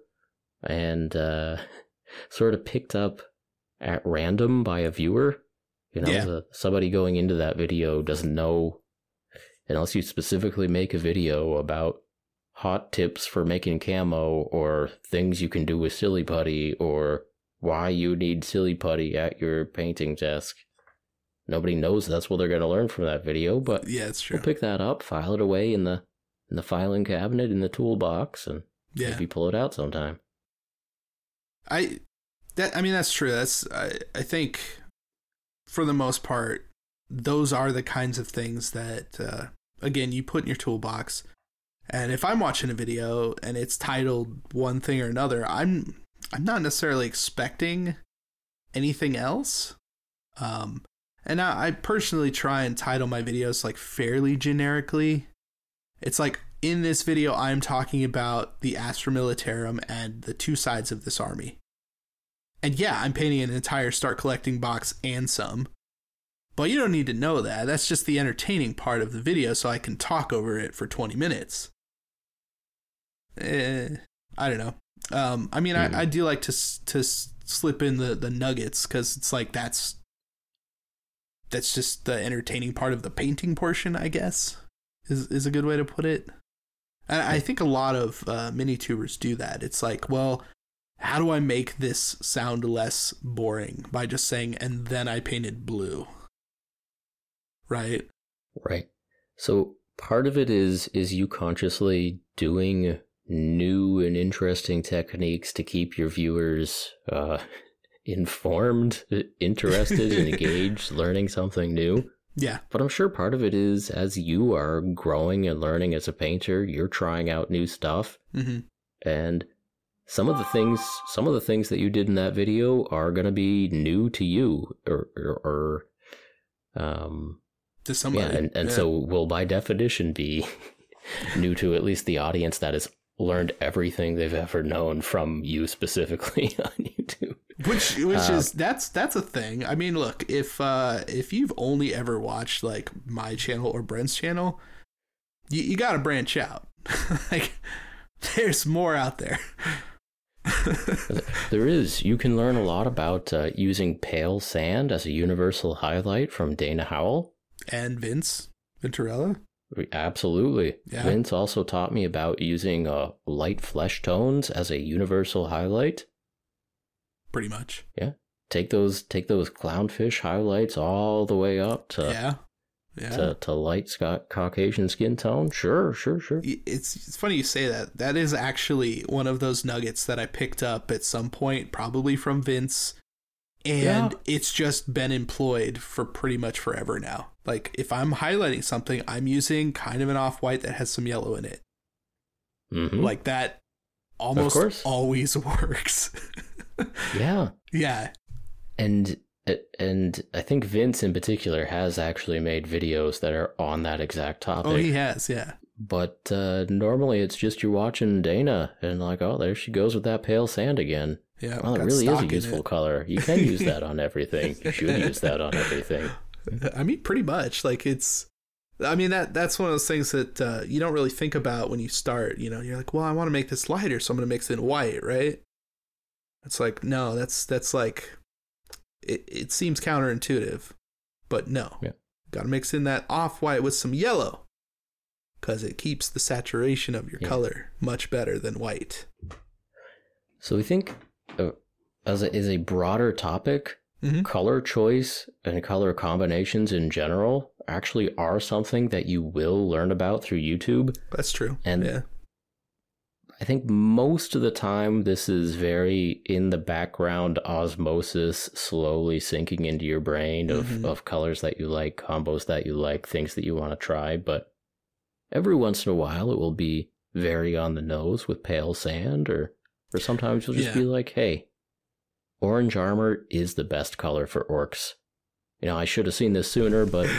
and uh, sort of picked up at random by a viewer. You know, Yeah. the, somebody going into that video doesn't know, unless you specifically make a video about hot tips for making camo or things you can do with silly putty or why you need silly putty at your painting desk. Nobody knows that's what they're going to learn from that video, but Yeah, it's true. we'll pick that up, file it away in the in the filing cabinet in the toolbox, and Yeah, maybe pull it out sometime. I that I mean that's true. That's I I think for the most part those are the kinds of things that uh, again you put in your toolbox. And if I'm watching a video and it's titled one thing or another, I'm I'm not necessarily expecting anything else. Um, and I, I personally try and title my videos like fairly generically. It's like in this video, I'm talking about the Astra Militarum and the two sides of this army. And yeah, I'm painting an entire start collecting box and some. But you don't need to know that. That's just the entertaining part of the video, so I can talk over it for 20 minutes. Eh, I don't know. Um, I mean, Hmm. I, I do like to to slip in the the nuggets because it's like that's that's just the entertaining part of the painting portion, I guess is is a good way to put it. And I think a lot of uh, mini tubers do that. It's like, well, how do I make this sound less boring by just saying, and then I painted blue, right? Right. So part of it is is you consciously doing new and interesting techniques to keep your viewers uh, informed, interested, and engaged, learning something new. Yeah. But I'm sure part of it is as you are growing and learning as a painter, you're trying out new stuff. Mm-hmm. And some of the things some of the things that you did in that video are going to be new to you or or, or um To somebody. yeah and, and Yeah. so will by definition be new to at least the audience that has learned everything they've ever known from you specifically on YouTube. Which which Uh, is that's that's a thing. I mean, look, if uh if you've only ever watched like my channel or Brent's channel, you you got to branch out. like there's more out there. There is. You can learn a lot about uh, using pale sand as a universal highlight from Dana Howl. and Vince Venturella. Absolutely. Yeah. Vince also taught me about using uh, light flesh tones as a universal highlight. Pretty much. Yeah. Take those take those clownfish highlights all the way up to yeah. Yeah. to, to light Scott Caucasian skin tone. Sure, sure, sure. it's it's funny you say that. That is actually one of those nuggets that I picked up at some point, probably from Vince, and Yeah. it's just been employed for pretty much forever now. Like if I'm highlighting something, I'm using kind of an off white that has some yellow in it. Mhm. Like that almost always works. yeah. yeah. And and I think Vince in particular has actually made videos that are on that exact topic. Oh, he has. Yeah. But uh, normally it's just you're watching Dana and like, oh, there she goes with that pale sand again. Yeah. Well, it really is a useful color. You can use that on everything. You should use that on everything. I mean, pretty much. Like it's. I mean that that's one of those things that uh, you don't really think about when you start. You know, you're like, well, I want to make this lighter, so I'm going to mix it in white, right? It's like no, that's that's like, it it seems counterintuitive, but no, Yeah. got to mix in that off white with some yellow, because it keeps the saturation of your Yeah. color much better than white. So we think uh, as a, as a broader topic, Mhm. color choice and color combinations in general actually are something that you will learn about through YouTube. That's true. And- yeah, I think most of the time this is very in the background osmosis, slowly sinking into your brain of, Mhm. of colors that you like, combos that you like, things that you want to try. But every once in a while it will be very on the nose with pale sand, or or sometimes you'll just Yeah. be like, hey, orange armor is the best color for orcs. You know, I should have seen this sooner, but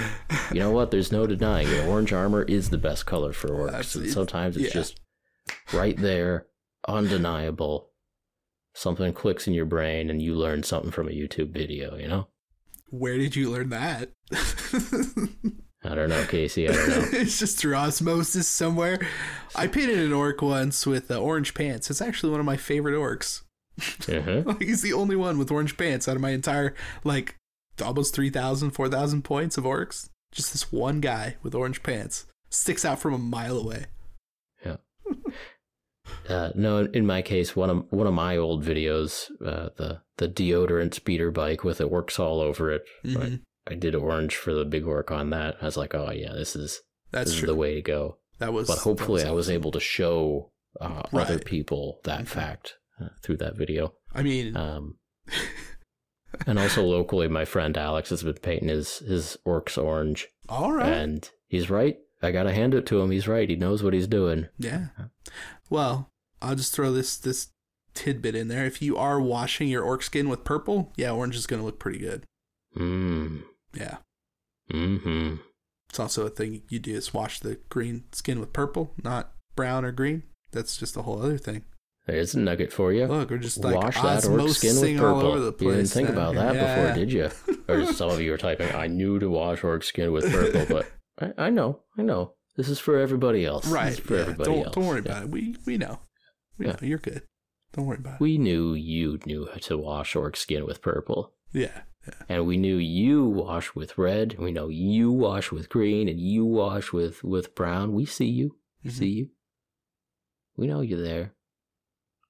you know what? There's no denying it. Orange armor is the best color for orcs. And sometimes it's yeah. just right there, undeniable. Something clicks in your brain and you learn something from a YouTube video, you know? Where did you learn that? I don't know, Casey. I don't know. it's just through osmosis somewhere. I painted an orc once with uh, orange pants. It's actually one of my favorite orcs. Uh-huh. He's the only one with orange pants out of my entire, like, almost 3,000, 4,000 points of orcs. Just this one guy with orange pants sticks out from a mile away. Yeah. uh, no, in my case, one of one of my old videos, uh, the the deodorant speeder bike with the works all over it. Mhm. I, I did orange for the big orc on that. I was like, oh yeah, this is That's this is the way to go. that was. But hopefully, that I was able to show uh, other people that Mhm. fact uh, through that video. I mean, Um, and also locally, my friend Alex has been painting his his orcs orange, all right. and he's right. I gotta hand it to him. He's right. He knows what he's doing. Yeah. Well, I'll just throw this this tidbit in there. If you are washing your orc skin with purple, yeah, orange is to look pretty good. Mm. Yeah. Mm-hmm. It's also a thing you do is wash the green skin with purple, not brown or green. That's just a whole other thing. There's a nugget for you. Look, we're just like Wash that orc skin with purple. all over the you place. didn't think now. about that Yeah. before, did you? Or some of you were typing, "I knew to wash orc skin with purple," but I, I know, I know. This is for everybody else. Right. for yeah. everybody Don't, else. don't worry Yeah. about it. We we know. We Yeah. know. You're good. Don't worry about it. We knew you knew how to wash orc skin with purple. Yeah. Yeah. And we knew you wash with red. We know you wash with green, and you wash with with brown. We see you. We Mhm. see you. We know you're there.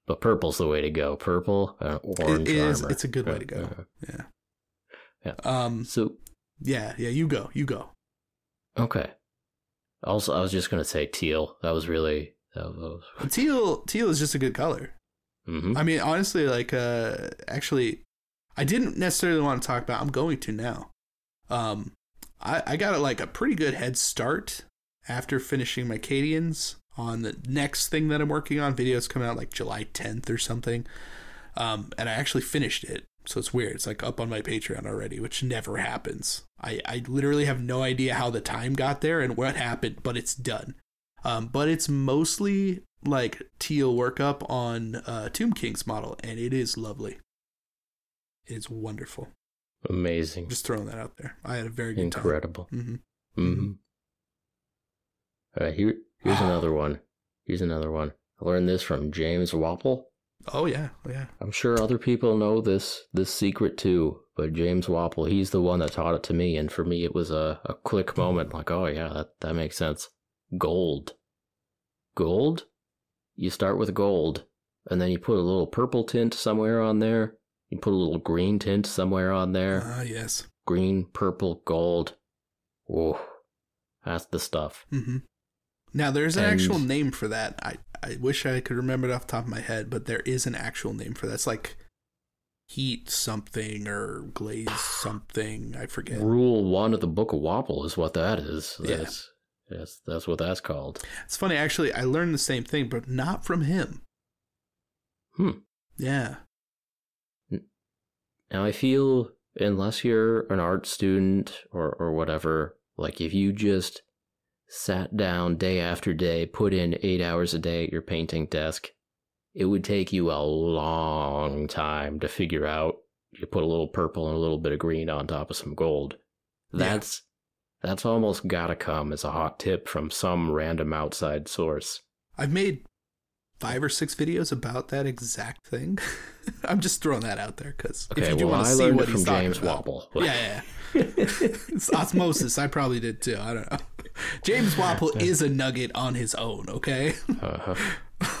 But purple's the way to go. Purple, uh, orange It is. armor. It's a good way to go. Yeah. Yeah. Um. So Yeah. Yeah. You go. You go. okay. Also, I was just gonna say teal. That was really that was. Teal. Teal is just a good color. hmm I mean, honestly, like, uh, actually, I didn't necessarily want to talk about. I'm going to now. Um, I, I got like a pretty good head start after finishing my Cadians on the next thing that I'm working on. Videos coming out like July 10th or something. Um, and I actually finished it. So it's weird. It's like up on my Patreon already, which never happens. I, I literally have no idea how the time got there and what happened, but it's done. Um, but it's mostly like teal workup on uh, Tomb King's model, and it is lovely. It is wonderful. Amazing. Just throwing that out there. I had a very good Incredible. time. Mm-hmm. Mm-hmm. All right, here, here's another one. Here's another one. I learned this from James Wappel. Oh yeah, oh, yeah. I'm sure other people know this this secret too, but James Wappel, he's the one that taught it to me, and for me it was a, a quick moment, like, oh yeah, that, that makes sense. Gold. Gold? You start with gold, and then you put a little purple tint somewhere on there. You put a little green tint somewhere on there. Ah yes. Green, purple, gold. Whoa. That's the stuff. Mm-hmm. Now there's an And- actual name for that. I I wish I could remember it off the top of my head, but there is an actual name for that. It's like heat something or glaze something. I forget. Rule one of the Book of Wappel is what that is. Yeah. That's, that's, that's what that's called. It's funny actually. I learned the same thing, but not from him. Hmm. Yeah. Now I feel unless you're an art student or, or whatever, like if you just sat down day after day, put in eight hours a day at your painting desk, it would take you a long time to figure out you put a little purple and a little bit of green on top of some gold. Yeah. That's that's almost gotta come as a hot tip from some random outside source. I've made five or six videos about that exact thing. I'm just throwing that out there because if you do well want to see what he's talking James about. Wappel. Yeah, yeah, yeah. it's osmosis. I probably did too. I don't know. James Wappel is a nugget on his own. Okay, Uh-huh.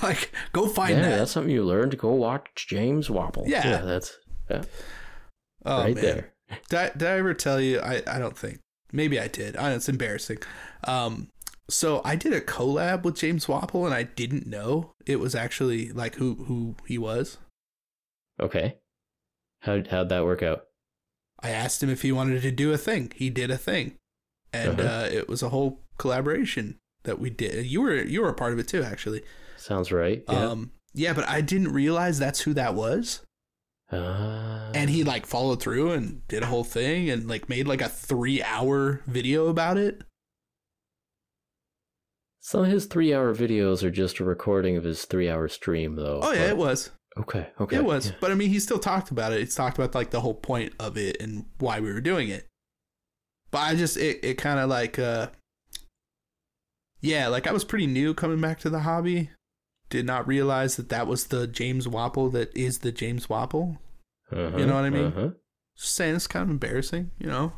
like go find yeah, that. that's something you learned. Go watch James Wappel. Yeah. that's yeah, oh, right man. there. Did I, did I ever tell you? I, I don't think. Maybe I did. I, it's embarrassing. Um, so I did a collab with James Wappel, and I didn't know it was actually like who who he was. Okay. How how'd that work out? I asked him if he wanted to do a thing. He did a thing, and Uh-huh. uh, it was a whole collaboration that we did. You were you were a part of it too, actually. Sounds right. Yeah. Um, yeah, but I didn't realize that's who that was. Uh, And he like followed through and did a whole thing and like made like a three hour video about it. Some of his three-hour videos are just a recording of his three-hour stream, though. Oh yeah, but- it was. Okay. Okay. It was. yeah. But I mean, he still talked about it. It's talked about like the whole point of it and why we were doing it. But I just it it kind of like uh yeah, like I was pretty new coming back to the hobby. Did not realize that that was the James Wappel that is the James Wappel. Uh-huh, You know what I mean? Uh-huh. Just saying it's kind of embarrassing, you know.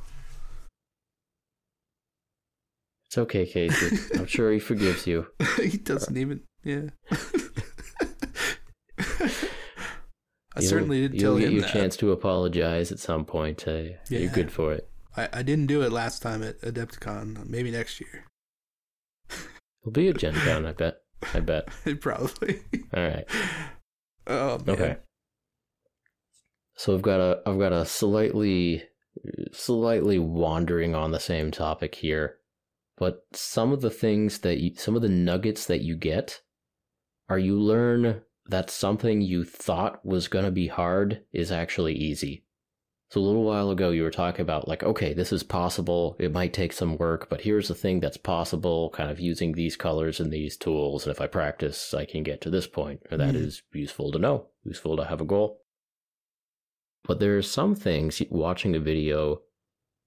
It's okay, Casey. I'm sure he forgives you. he doesn't even yeah. I You'll- certainly didn't tell get him your that. chance to apologize at some point. Uh, Yeah. You're good for it. I, I didn't do it last time at Adepticon. Maybe next year. It'll be a Gen Con, I bet. I bet. Probably. All right. Oh, man. Okay. So I've got a I've got a slightly slightly wandering on the same topic here, but some of the things that you, some of the nuggets that you get are you learn that something you thought was going to be hard is actually easy. So a little while ago you were talking about like okay, this is possible. It might take some work, but here's the thing that's possible kind of using these colors and these tools and if I practice I can get to this point. Or that Mhm. is useful to know, useful to have a goal. But there are some things watching a video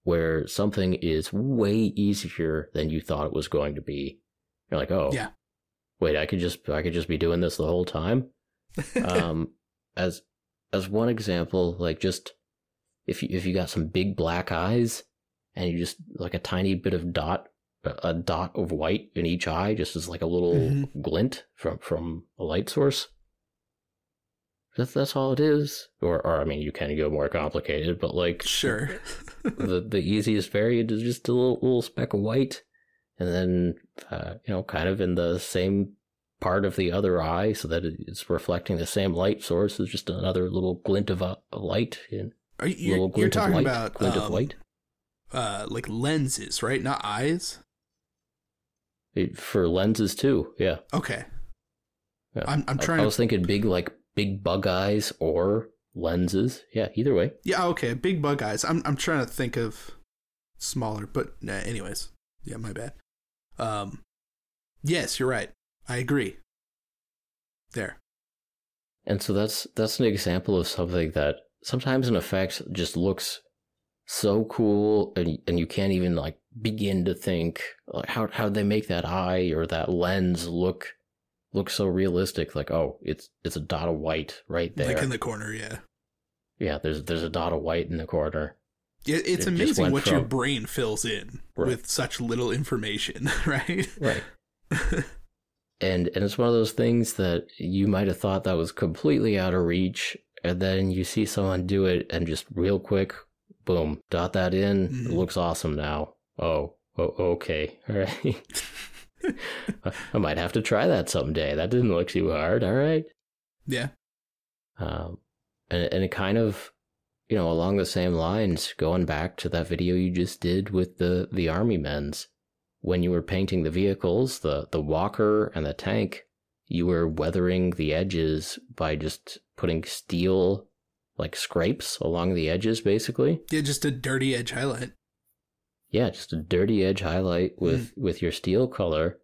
where something is way easier than you thought it was going to be. You're like, oh, Yeah. wait, I could just I could just be doing this the whole time. um, as as one example, like just if you if you got some big black eyes and you just like a tiny bit of dot a dot of white in each eye, just as like a little Mhm. glint from from a light source. That's that's all it is. Or or I mean, you can go more complicated, but like sure. The the easiest variant is just a little, little speck of white, and then uh, you know, kind of in the same part of the other eye, so that it's reflecting the same light source. Is just another little glint of, a, of light, and Are you, little you're, you're glint of talking light, about glint of um, white. uh like lenses, right? Not eyes. It, for lenses too, yeah. Okay. yeah. I'm I'm trying I, to was thinking big like big bug eyes or lenses. Yeah, either way. Yeah, okay, big bug eyes. I'm I'm trying to think of smaller, but nah, anyways. Yeah, my bad. Um Yes, you're right. I agree. There. And so that's that's an example of something that sometimes an effect just looks so cool and and you can't even like begin to think like how how they make that eye or that lens look look so realistic like oh it's it's a dot of white right there. Like in the corner, yeah. yeah, there's there's a dot of white in the corner. It, it's It amazing what your brain fills in Right. with such little information, right? Right. and and it's one of those things that you might have thought that was completely out of reach and then you see someone do it and just real quick boom dot that in Mhm. it looks awesome now oh, oh okay all right I- might have to try that someday that didn't look too hard all right yeah. um, and, and it kind of you know along the same lines going back to that video you just did with the the army men's when you were painting the vehicles the the walker and the tank you were weathering the edges by just putting steel like scrapes along the edges basically Yeah, just a dirty edge highlight. Yeah just a dirty edge highlight with with your steel color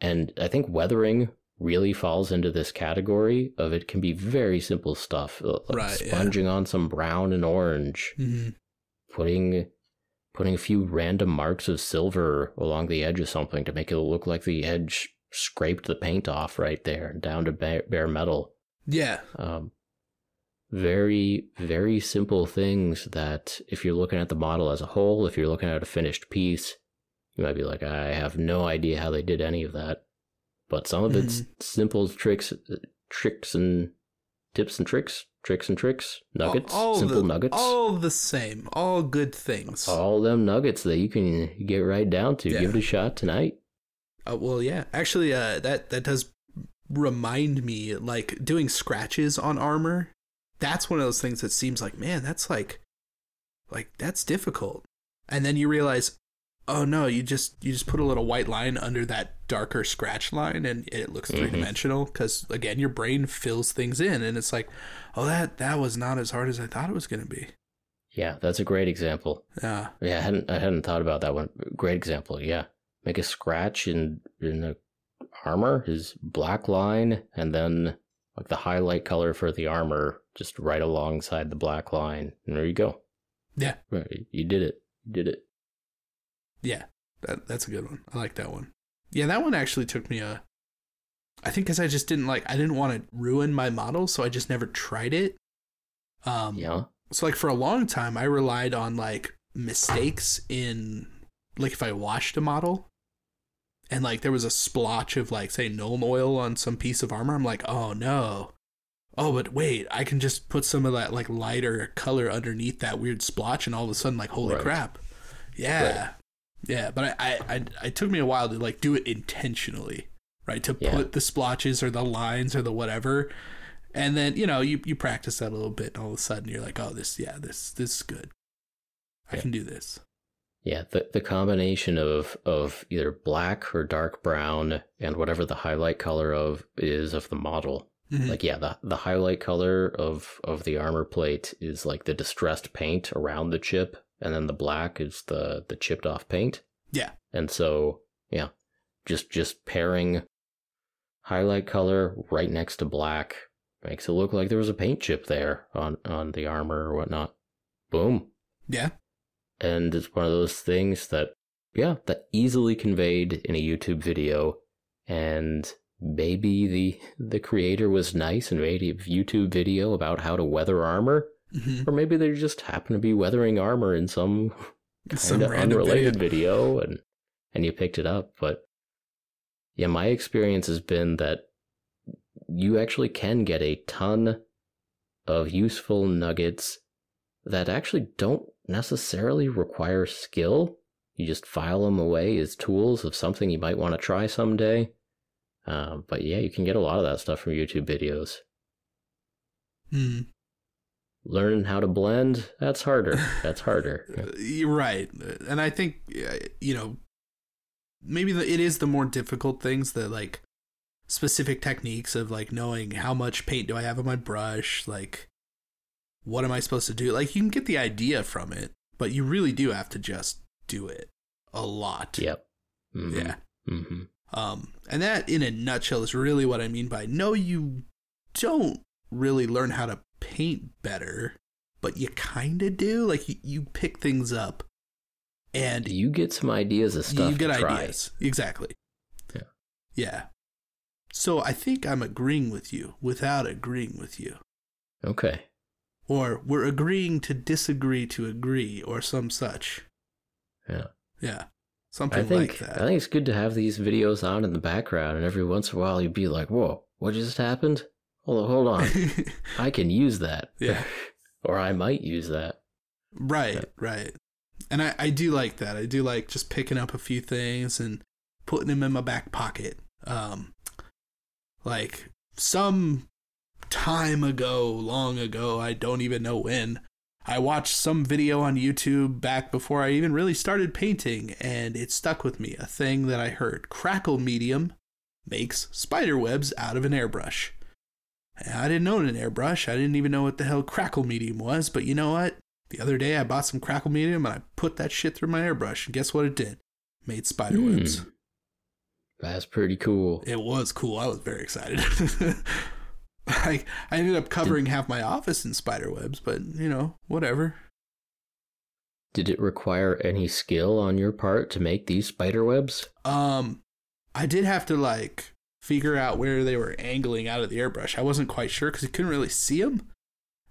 and i think weathering really falls into this category of it can be very simple stuff uh, like Right, yeah. sponging on some brown and orange Mm-hmm. putting putting a few random marks of silver along the edge of something to make it look like the edge scraped the paint off right there down to bare, bare metal Yeah. um, very very simple things that if you're looking at the model as a whole if you're looking at a finished piece you might be like i have no idea how they did any of that but some of it's simple tricks tricks and tips and tricks tricks and tricks nuggets all, all simple the, nuggets All the same. All good things. all them nuggets that you can get right down to Yeah. give it a shot tonight Uh, well, yeah. Actually, uh, that that does remind me, like doing scratches on armor. That's one of those things that seems like, man, that's like, like that's difficult. And then you realize, oh no, you just you just put a little white line under that darker scratch line, and it looks Mhm. three dimensional. Because again, your brain fills things in, and it's like, oh, that that was not as hard as I thought it was gonna be. yeah that's a great example Yeah. Yeah, I hadn't I hadn't thought about that one. Great example. Yeah, make a scratch in in the armor is black line, and then like the highlight color for the armor just right alongside the black line, and there you go. Yeah. Right, you did it. You did it. Yeah, that that's a good one. I like that one. Yeah, that one actually took me a. I think because I just didn't like I didn't want to ruin my model, so I just never tried it. Um, Yeah. So like for a long time, I relied on like mistakes in like if I washed a model, and like there was a splotch of like say Nuln Oil on some piece of armor. I'm like, oh no. Oh, but wait, I can just put some of that like lighter color underneath that weird splotch, and all of a sudden, like, holy Right. crap, yeah, yeah. But I, I, I, it took me a while to like do it intentionally, right? To Yeah. put the splotches or the lines or the whatever, and then you know you you practice that a little bit, and all of a sudden you're like, oh, this, yeah, this, this is good. I Yeah. can do this. Yeah, the the combination of of either black or dark brown and whatever the highlight color of is of the model. Mhm. Like yeah, the the highlight color of of the armor plate is like the distressed paint around the chip, and then the black is the the chipped off paint. Yeah. And so yeah, just just pairing highlight color right next to black makes it look like there was a paint chip there on on the armor or whatnot. Boom yeah, and it's one of those things that yeah that easily conveyed in a youtube video and maybe the the creator was nice and made a youtube video about how to weather armor hmm or maybe they just happen to be weathering armor in some some unrelated video. video. and and you picked it up but yeah my experience has been that you actually can get a ton of useful nuggets that actually don't necessarily require skill you just file them away as tools of something you might want to try someday um, but yeah you can get a lot of that stuff from youtube videos Hmm. learning how to blend, that's harder. That's harder. Uh, You're right, and I think uh, you know maybe the, it is the more difficult things that like specific techniques of like knowing how much paint do I have on my brush, like what am I supposed to do? Like you can get the idea from it, but you really do have to just do it a lot. Yep. Mhm. Yeah. hmm Um, and that, in a nutshell, is really what I mean by no, you don't really learn how to paint better, but you kind of do. Like you, you pick things up, and You get some ideas of stuff you get ideas. Exactly. Yeah. Yeah. So I think I'm agreeing with you without agreeing with you, Okay. Or we're agreeing to disagree to agree, or some such. Yeah. Yeah. Something I think like that. I think it's good to have these videos on in the background, and every once in a while you'd be like, "Whoa, what just happened? Hold on, hold on. I can use that." Yeah. or I might use that. Right, right. And I, I do like that. I do like just picking up a few things and putting them in my back pocket. Um, like some time ago, long ago, I don't even know when, I watched some video on YouTube back before I even really started painting, and it stuck with me. A thing that I heard Crackle Medium makes spider webs out of an airbrush. I didn't own an airbrush. I didn't even know what the hell Crackle Medium was, but you know what? The other day I bought some Crackle Medium and I put that shit through my airbrush, and guess what it did? Made spider Hmm. webs. That's pretty cool. It was cool. I was very excited. I I ended up covering half my office in spider webs, but you know, whatever. Did it require any skill on your part to make these spider webs? Um, I did have to like figure out where they were angling out of the airbrush. I wasn't quite sure because you couldn't really see them.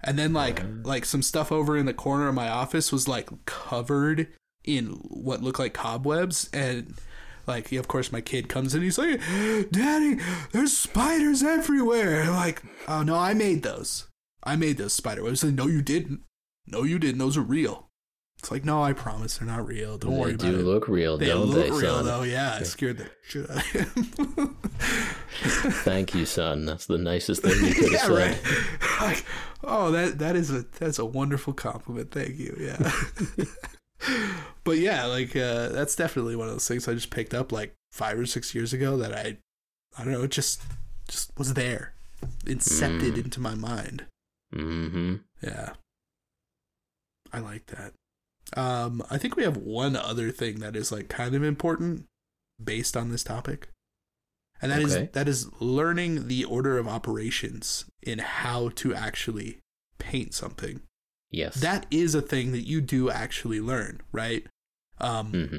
And then like Mm. like some stuff over in the corner of my office was like covered in what looked like cobwebs and like of course my kid comes in he's like daddy there's spiders everywhere I'm like oh no i made those i made those spider webs like, no you didn't no you didn't those are real it's like no i promise they're not real don't worry they about do it look real, they don't look they, real son? though yeah i scared the shit out of him Thank you, son. That's the nicest thing you could have yeah, said. right. Like, oh, that that is a that's a wonderful compliment. Thank you. Yeah. but yeah, like uh, that's definitely one of those things I just picked up like five or six years ago that I I don't know, it just just was there, incepted Mm. into my mind. Mm-hmm. Yeah. I like that. Um, I think we have one other thing that is like kind of important based on this topic. And that is Okay. that is learning the order of operations in how to actually paint something. Yes. That is a thing that you do actually learn, right? Um, hmm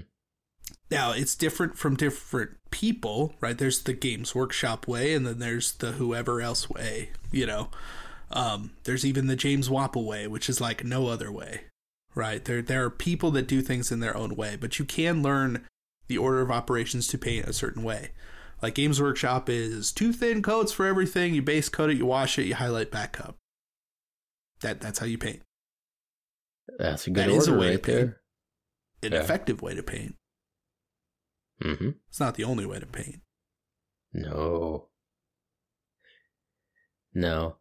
now it's different from different people, right? There's the Games Workshop way, and then there's the whoever else way. You know, um, there's even the James Wappel way, which is like no other way, right? There there are people that do things in their own way, but you can learn the order of operations to paint a certain way. Like Games Workshop is two thin coats for everything. You base coat it, you wash it, you highlight back up. That that's how you paint. That's a good that is a order way to right paint. there. An Yeah. effective way to paint. Mm-hmm. It's not the only way to paint. No. No.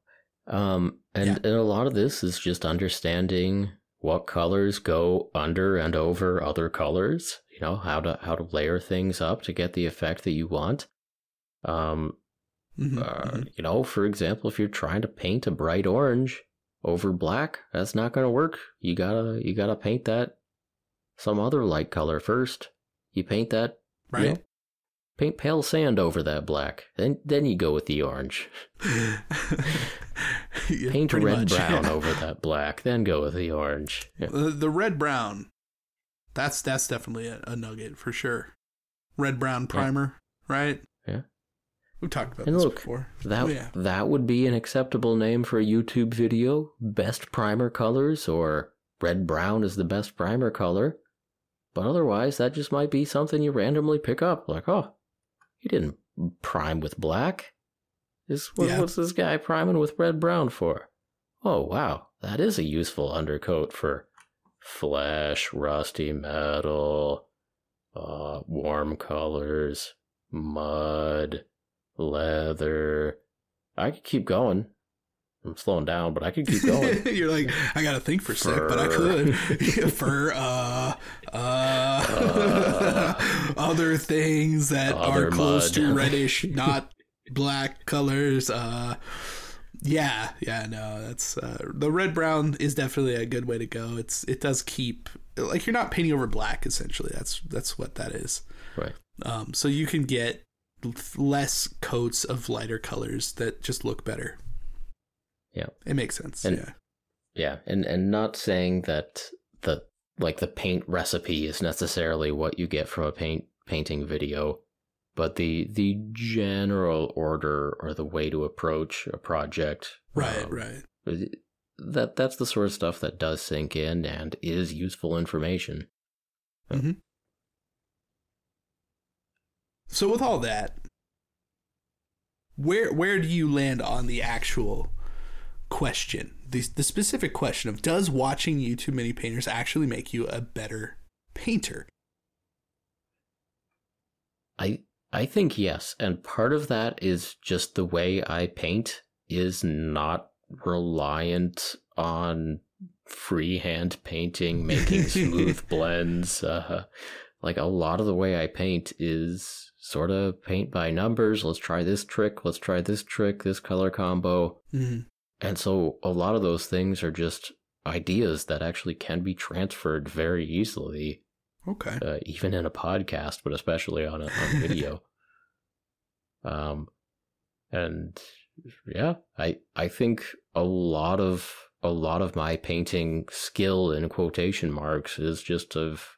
Um, and, Yeah. and a lot of this is just understanding what colors go under and over other colors. You know how to how to layer things up to get the effect that you want. Um, Mhm, uh, mhm. you know, for example, if you're trying to paint a bright orange over black, that's not going to work. You gotta you gotta paint that some other light color first. You paint that you Right? know, paint pale sand over that black. Then then you go with the orange. Yeah, Paint red much, brown yeah. over that black. Then go with the orange. Yeah. The, the red brown. That's that's definitely a, a nugget for sure. Red brown primer, right? Yeah. We've talked about And this look, before. That Oh, yeah. that would be an acceptable name for a YouTube video. Best primer colors or red brown is the best primer color. But otherwise, that just might be something you randomly pick up. Like, oh, he didn't prime with black. This, what, Yeah. What's this guy priming with red brown for? Oh, wow. That is a useful undercoat for flesh, rusty metal, uh, warm colors, mud, leather. I could keep going. I'm slowing down, but I could keep going. You're like, I gotta think for a sec, but I could. for uh, uh, uh, other things that Other are close to reddish, not black colors. Uh, yeah, yeah, no, that's uh, the red brown is definitely a good way to go. It's it does keep like you're not painting over black essentially. That's that's what that is. right. Um, so you can get less coats of lighter colors that just look better. Yeah. It makes sense. And- yeah. Yeah, and and not saying that the like the paint recipe is necessarily what you get from a paint painting video, but the the general order or the way to approach a project, Right, um, right. That that's the sort of stuff that does sink in and is useful information. So with all that, where where do you land on the actual question? The the specific question of does watching YouTube mini painters actually make you a better painter? I I think yes, and part of that is just the way I paint is not reliant on freehand painting, making smooth blends. Uh, like a lot of the way I paint is sort of paint by numbers. Let's try this trick. Let's try this trick. This color combo. Mhm. And so a lot of those things are just ideas that actually can be transferred very easily Okay. uh, even in a podcast, but especially on a on video. um, and yeah, I I think a lot of a lot of my painting skill in quotation marks is just I've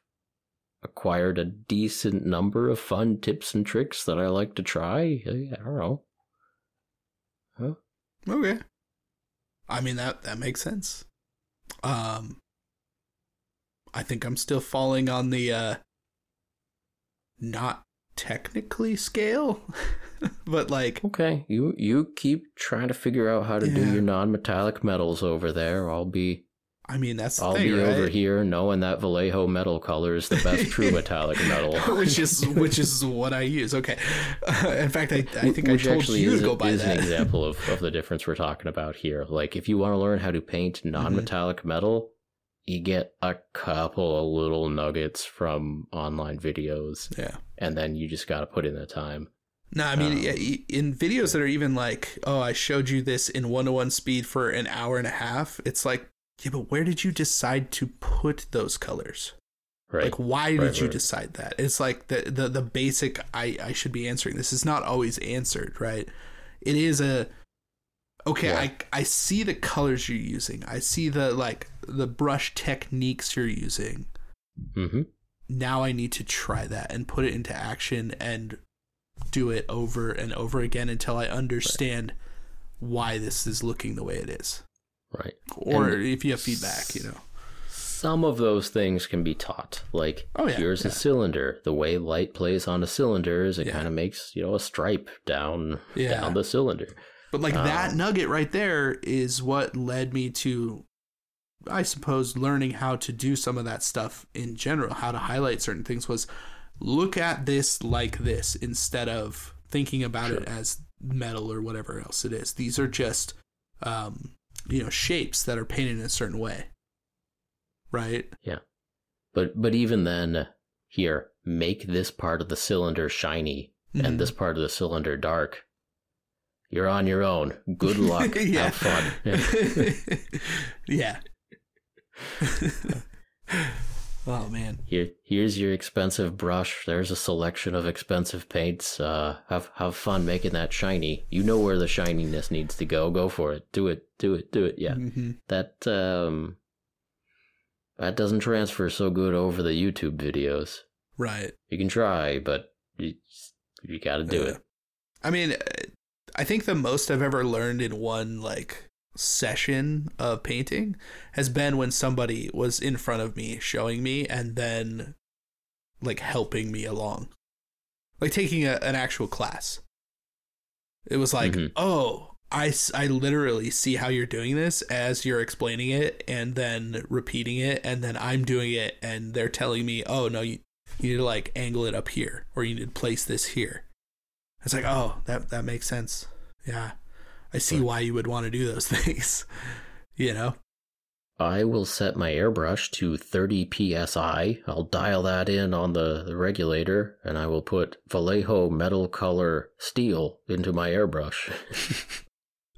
acquired a decent number of fun tips and tricks that I like to try. I, don't know. Okay. I mean that that makes sense. Um I think I'm still falling on the uh not technically scale, but like Okay, you you keep trying to figure out how to do your non-metallic metals over there. I'll be I mean that's the I'll thing, be right? over here knowing that Vallejo metal color is the best true metallic metal. which is which is what I use. Okay. in fact, I, I think Which I told actually you is, to go by is that. an example of, of the difference we're talking about here. Like, if you want to learn how to paint non-metallic metal, you get a couple of little nuggets from online videos, yeah. and then you just got to put in the time. No, I mean, Um, yeah, in videos that are even like, oh, I showed you this in one to one speed for an hour and a half. It's like, yeah, but where did you decide to put those colors? Right? Like, why did Right, you right. decide that? It's like the, the the basic. I I should be answering this is not always answered, right? It is a okay. Yeah. I I see the colors you're using. I see the like the brush techniques you're using. Mm-hmm. now I need to try that and put it into action and do it over and over again until I understand why this is looking the way it is. Right. Or And if you have feedback, you know. Some of those things can be taught. Like, Oh, yeah, here's yeah. a cylinder. The way light plays on a cylinder is it Yeah. kind of makes you know a stripe down down the cylinder. But like that Um, nugget right there is what led me to I suppose learning how to do some of that stuff in general, how to highlight certain things was look at this like this instead of thinking about it as metal or whatever else it is. These are just um, you know, shapes that are painted in a certain way. Right? Yeah. But but even then, here make this part of the cylinder shiny Mhm. and this part of the cylinder dark. You're on your own. Good luck. Have fun. Yeah. Oh man. Here here's your expensive brush. There's a selection of expensive paints. Uh, have have fun making that shiny. You know where the shininess needs to go. Go for it. Do it. Do it. Do it. Yeah. Mhm. That um that doesn't transfer so good over the YouTube videos. Right. You can try, but you you got to do Yeah. it. I mean, uh, I think the most I've ever learned in one like session of painting has been when somebody was in front of me showing me and then like helping me along. Like taking a, an actual class. It was like, Mhm. "Oh, I literally see how you're doing this as you're explaining it and then repeating it and then I'm doing it and they're telling me, "Oh, no, you you need to like angle it up here or you need to place this here." It's like, oh, that that makes sense. Yeah. I see why you would want to do those things. you know? I will set my airbrush to 30 psi. I'll dial that in on the, the regulator and I will put Vallejo metal color steel into my airbrush.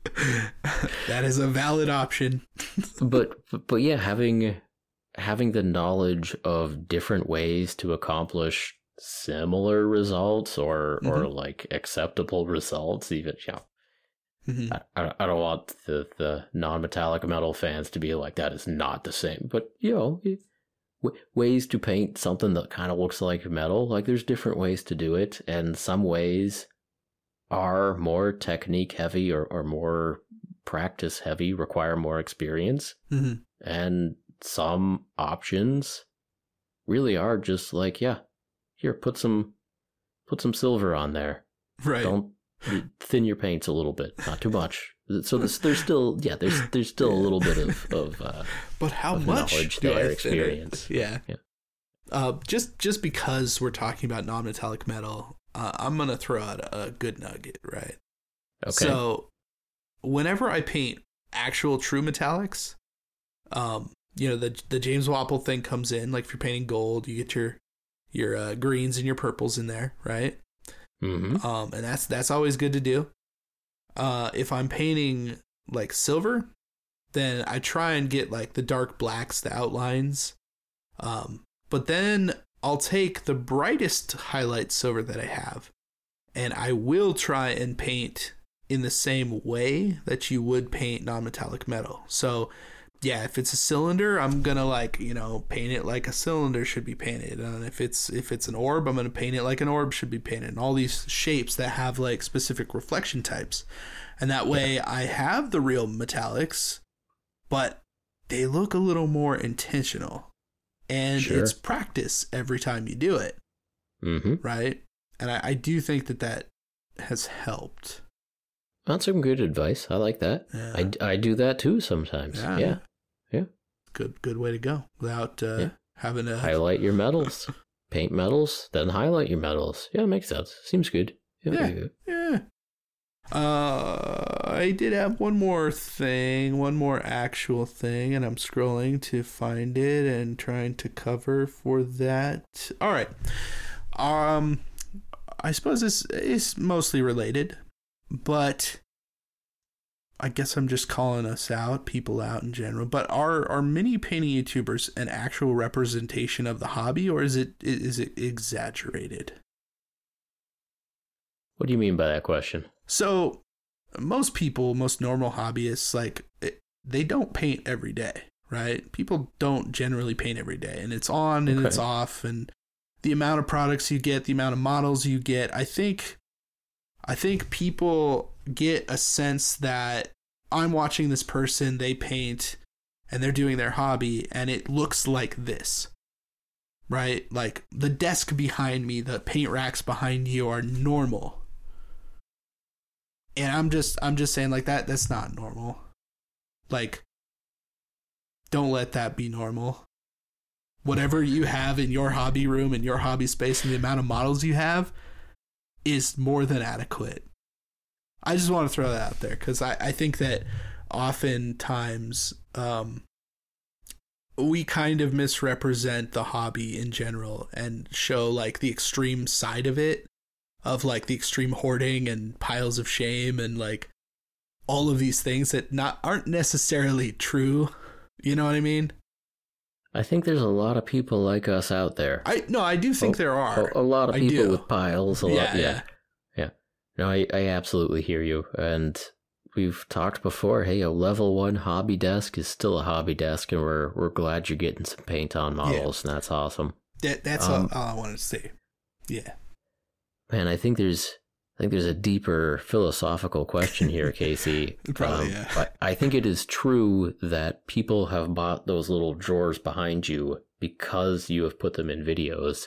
that is a valid option. but but yeah, having having the knowledge of different ways to accomplish similar results or mm-hmm. or like acceptable results even know mm-hmm. I, I don't want the the non-metallic metal fans to be like that is not the same. But you know w- ways to paint something that kind of looks like metal like there's different ways to do it. And some ways are more technique heavy or, or more practice heavy require more experience. Mm-hmm. and some options really are just like yeah here put some put some silver on there. Right. Don't thin your paints a little bit not too much so there's, there's still yeah there's there's still a little bit of, of uh, but how of much there experience yeah, yeah. Uh, just just because we're talking about non-metallic metal uh, i'm gonna throw out a good nugget right okay so whenever i paint actual true metallics um you know the the James Wappel thing comes in. Like if you're painting gold, you get your your uh, greens and your purples in there, right? Mm-hmm. Um, and that's that's always good to do. Uh, if I'm painting like silver, then I try and get like the dark blacks, the outlines. Um, but then I'll take the brightest highlight silver that I have, and I will try and paint in the same way that you would paint non-metallic metal. So yeah, if it's a cylinder, I'm gonna like you know paint it like a cylinder should be painted, and if it's if it's an orb, I'm gonna paint it like an orb should be painted, and all these shapes that have like specific reflection types, and that way yeah. I have the real metallics, but they look a little more intentional, and sure. it's practice every time you do it, mm-hmm. right? And I, I do think that that has helped. That's some good advice. I like that. Yeah. I, I do that too sometimes. Yeah. yeah good good way to go without uh, yeah. having to highlight your metals, paint metals, then highlight your metals. Yeah, makes sense. Seems good. Yeah, yeah. Good. yeah. Uh, I did have one more thing, one more actual thing, and I'm scrolling to find it and trying to cover for that. All right. Um, I suppose this is mostly related, but I guess I'm just calling us out, people out in general. But are are mini painting YouTubers an actual representation of the hobby, or is it is it exaggerated? What do you mean by that question? So, most people, most normal hobbyists, like they don't paint every day, right? People don't generally paint every day, and it's on and okay. it's off, and the amount of products you get, the amount of models you get. I think, I think people get a sense that I'm watching this person, they paint and they're doing their hobby and it looks like this. Right? Like the desk behind me, the paint racks behind you are normal. And I'm just I'm just saying like that that's not normal. Like don't let that be normal. Whatever you have in your hobby room and your hobby space and the amount of models you have is more than adequate. I just want to throw that out there because I, I think that oftentimes um, we kind of misrepresent the hobby in general and show like the extreme side of it of like the extreme hoarding and piles of shame and like all of these things that not aren't necessarily true. You know what i mean? I think there's a lot of people like us out there. I no i do think there are. a, a lot of people with piles a yeah, lot yeah. yeah no, I, I absolutely hear you. And we've talked before, hey, a level one hobby desk is still a hobby desk, and we're we're glad you're getting some paint on models, yeah. and that's awesome. That that's um, all, all I wanted to say. Yeah. Man, I think there's I think there's a deeper philosophical question here, Casey. Probably, um, yeah. I, I think it is true that people have bought those little drawers behind you because you have put them in videos.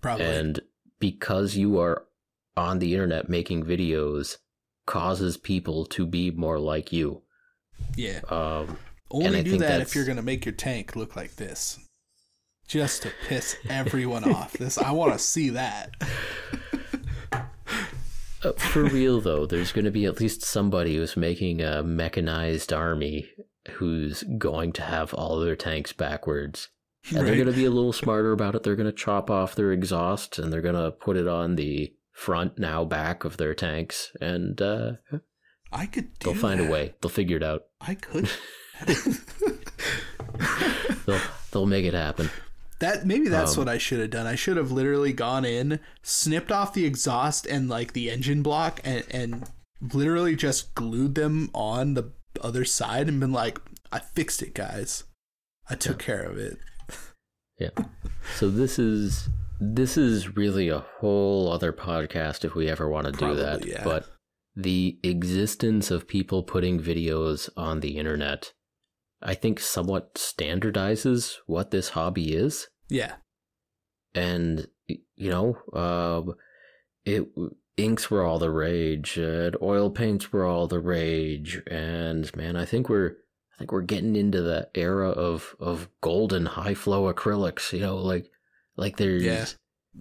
Probably. And because you are on the internet making videos causes people to be more like you. Yeah. Um, Only do that if you're going to make your tank look like this. Just to piss everyone off. This I want to see that. Uh, for real though, there's going to be at least somebody who's making a mechanized army who's going to have all their tanks backwards. And they're going to be a little smarter about it. They're going to chop off their exhaust and they're going to put it on the front, now back of their tanks. And uh, I could do they'll find that. a way. They'll figure it out. I could. They'll, they'll make it happen. That maybe that's Um, what I should have done. I should have literally gone in, snipped off the exhaust and like the engine block, and and literally just glued them on the other side and been like, "I fixed it, guys. I took care of it." Yeah. So this is this is really a whole other podcast if we ever want to do that. Yeah. But the existence of people putting videos on the internet, I think somewhat standardizes what this hobby is. Yeah, And you know, um it inks were all the rage, and oil paints were all the rage, and man, I think we're I think we're getting into the era of of golden high flow acrylics. You know, like like there's Yeah.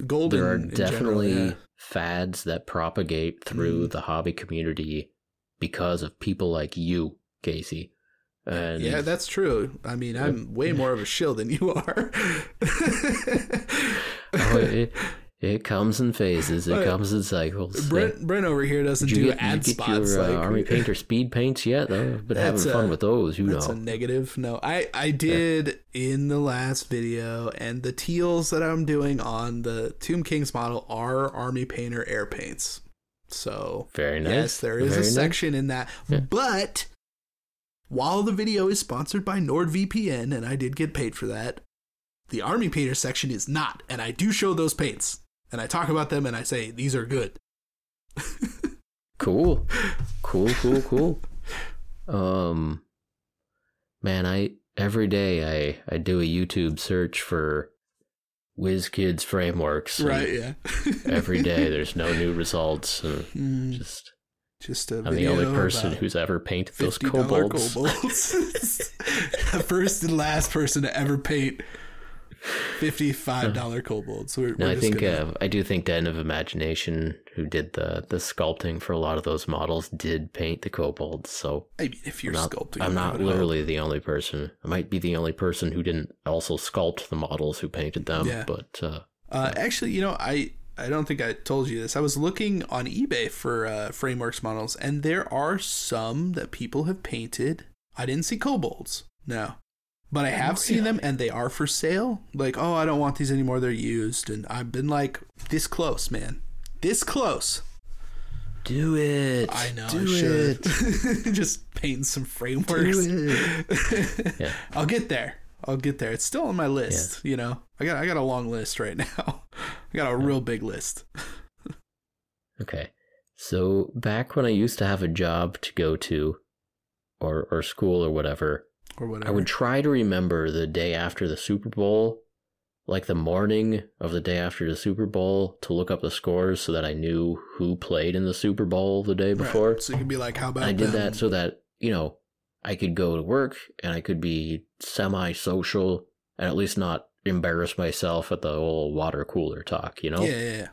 golden. there are in general, definitely yeah. fads that propagate through Mm. the hobby community because of people like you, Casey. And yeah, that's true. I mean, I'm way more of a shill than you are. oh, it, it comes in phases. It But comes in cycles. Yeah. Brent, Brent over here doesn't do get, ad you spots your uh, like army painter speed paints yet? Though I've been having fun a- with those. You That's know. That's a negative. No, I I did in the last video, and the teals that I'm doing on the Tomb Kings model are Army Painter air paints. So Very nice. yes, there is Very a nice. section in that. Yeah. But while the video is sponsored by NordVPN, and I did get paid for that, the Army Painter section is not, and I do show those paints, and I talk about them, and I say these are good. Cool. Cool, cool, cool. um man, I every day I I do a YouTube search for WizKids frameworks. Right? Yeah. Every day there's no new results Mm, just just a I'm the only person who's ever painted those kobolds. kobolds. the first and last person to ever paint fifty-five dollar kobolds. We're, No, we're I think gonna- uh, I do think Den of Imagination, who did the the sculpting for a lot of those models, did paint the kobolds. So I mean, if you're I'm not, sculpting, I'm not literally the only person. I might be the only person who didn't also sculpt the models who painted them. Yeah. But uh, Uh, actually, you know, I I don't think I told you this. I was looking on eBay for uh, frameworks models, and there are some that people have painted. I didn't see kobolds, no, but I have seen them, and they are for sale. Like, oh, I don't want these anymore; they're used, and I've been like this close, man, this close. do it. I know. Do I it. Just painting some frameworks. Yeah. I'll get there. I'll get there. It's still on my list. You know, I got I got a long list right now. I got a real big list. Okay. So back when I used to have a job to go to, or or school or whatever, Or whatever. I would try to remember the day after the Super Bowl, like the morning of the day after the Super Bowl, to look up the scores so that I knew who played in the Super Bowl the day Right. before. So you could be like, how about I did them? that so that, you know, I could go to work and I could be semi social and at least not embarrass myself at the old water cooler talk, you know? Yeah, yeah, yeah.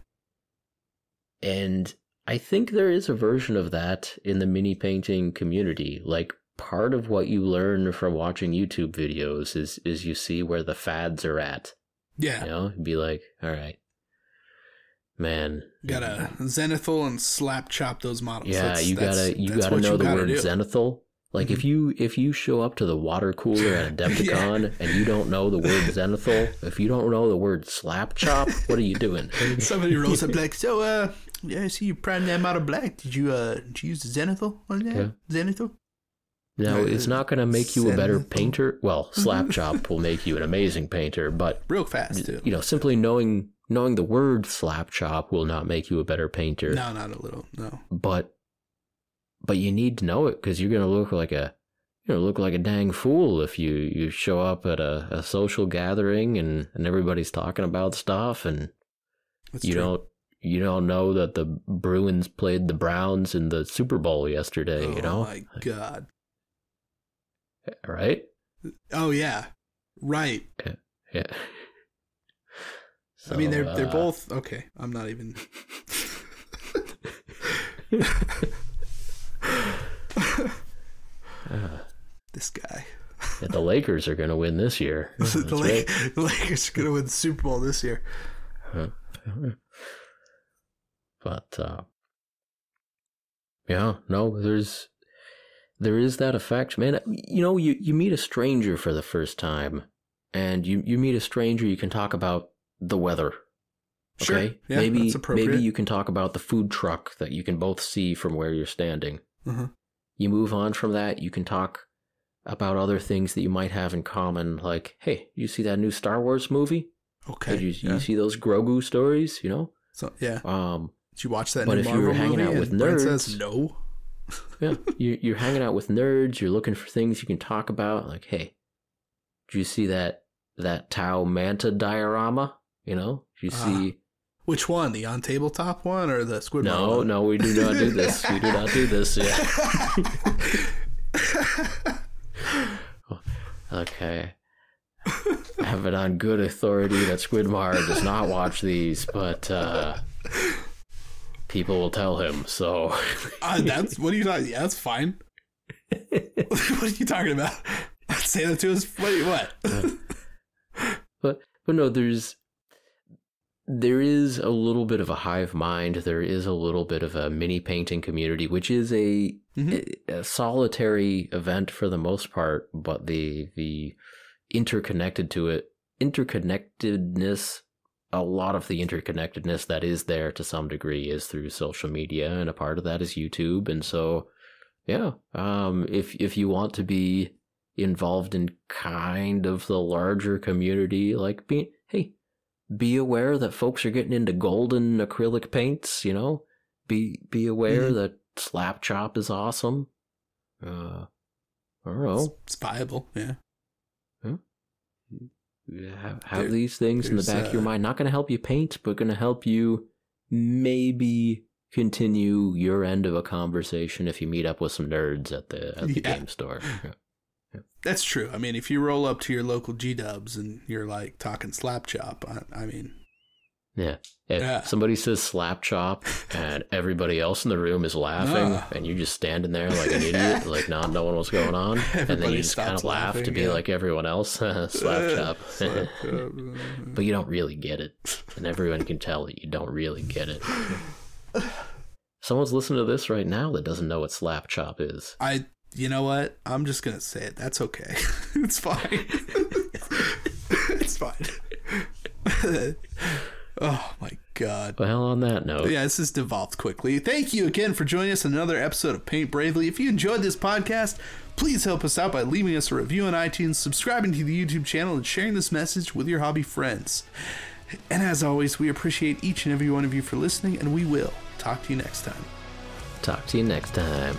And I think there is a version of that in the mini painting community. Like part of what you learn from watching YouTube videos is is you see where the fads are at. Yeah. You know, You'd be like, all right, man. Gotta zenithal and slap chop those models. Yeah, That's- you that's- gotta you gotta know the gotta word do. zenithal. Like if Mhm. you if you show up to the water cooler at Adepticon and you don't know the word zenithal, if you don't know the word slap chop, what are you doing? Somebody rolls up like, so, uh, yeah, I see you primed them out of black. Did you, uh, did you use zenithal on that? Yeah. Zenithal? No, it's not going to make you a better painter. Well, slap chop will make you an amazing painter, but Real fast, too. you know, simply knowing knowing the word slap chop will not make you a better painter. No, not a little. No. But but you need to know it because you're going to look like a you know look like a dang fool if you you show up at a, a social gathering and and everybody's talking about stuff and That's you true. don't you don't know that the Bruins played the Browns in the Super Bowl yesterday. Oh, you know, my God. Right? Oh, yeah. Right. Yeah. I mean, they're they're uh, both okay. I'm not even. this guy. Yeah, the Lakers are going to win this year. The, La- right. the Lakers are going to win the Super Bowl this year. But uh, yeah, no, there's there is that effect, man. You know, you you meet a stranger for the first time, and you you meet a stranger. You can talk about the weather. Sure. Okay, Yeah, maybe maybe you can talk about the food truck that you can both see from where you're standing. Mhm. You move on from that. You can talk about other things that you might have in common, like, hey, you see that new Star Wars movie? Okay. Did you, yeah. you see those Grogu stories? You know, So yeah. um, Did you watch that But new if you were hanging movie? out with nerds- says no. yeah, you, you're hanging out with nerds. You're looking for things you can talk about. Like, hey, do you see that that Tau Manta diorama? You know, did you Ah, see? Which one? The on tabletop one or the Squid no, one? no, we do not do this. we do not do this. Yeah. okay. I have it on good authority that Squidmar does not watch these, but uh, people will tell him. So Uh, that's what are you talking? Yeah, that's fine. what are you talking about? i Say that to us. Wait, what? but but no there's there is a little bit of a hive mind there is a little bit of a mini painting community which is a, Mhm. a, a solitary event for the most part but the the interconnected to it interconnectedness a lot of the interconnectedness that is there to some degree is through social media and a part of that is youtube and so yeah um if if you want to be involved in kind of the larger community like be hey be aware that folks are getting into golden acrylic paints you know be be aware Mhm. that slap chop is awesome uh i don't It's, it's viable. Yeah. Have, have There- these things in the back of your uh, mind not going to help you paint but going to help you maybe continue your end of a conversation if you meet up with some nerds at the at the Yeah. game store Yeah. That's true. I mean, if you roll up to your local G Dubs and you're like talking slap chop, I, I mean, Yeah. If Yeah. somebody says slap chop and everybody else in the room is laughing and you're just standing there like an idiot, like not knowing what's going on, and then you just kind of laugh to be yeah. like everyone else, slap chop. slap chop. but you don't really get it. And everyone can tell that you don't really get it. Someone's listening to this right now that doesn't know what slap chop is. I, you know what? I'm just gonna say it. That's okay. it's fine. it's fine. Oh my god. Well, on that note, Yeah, this has devolved quickly. Thank you again for joining us in another episode of Paint Bravely. If you enjoyed this podcast, please help us out by leaving us a review on iTunes, subscribing to the YouTube channel, and sharing this message with your hobby friends. And as always, we appreciate each and every one of you for listening, and we will talk to you next time. talk to you next time.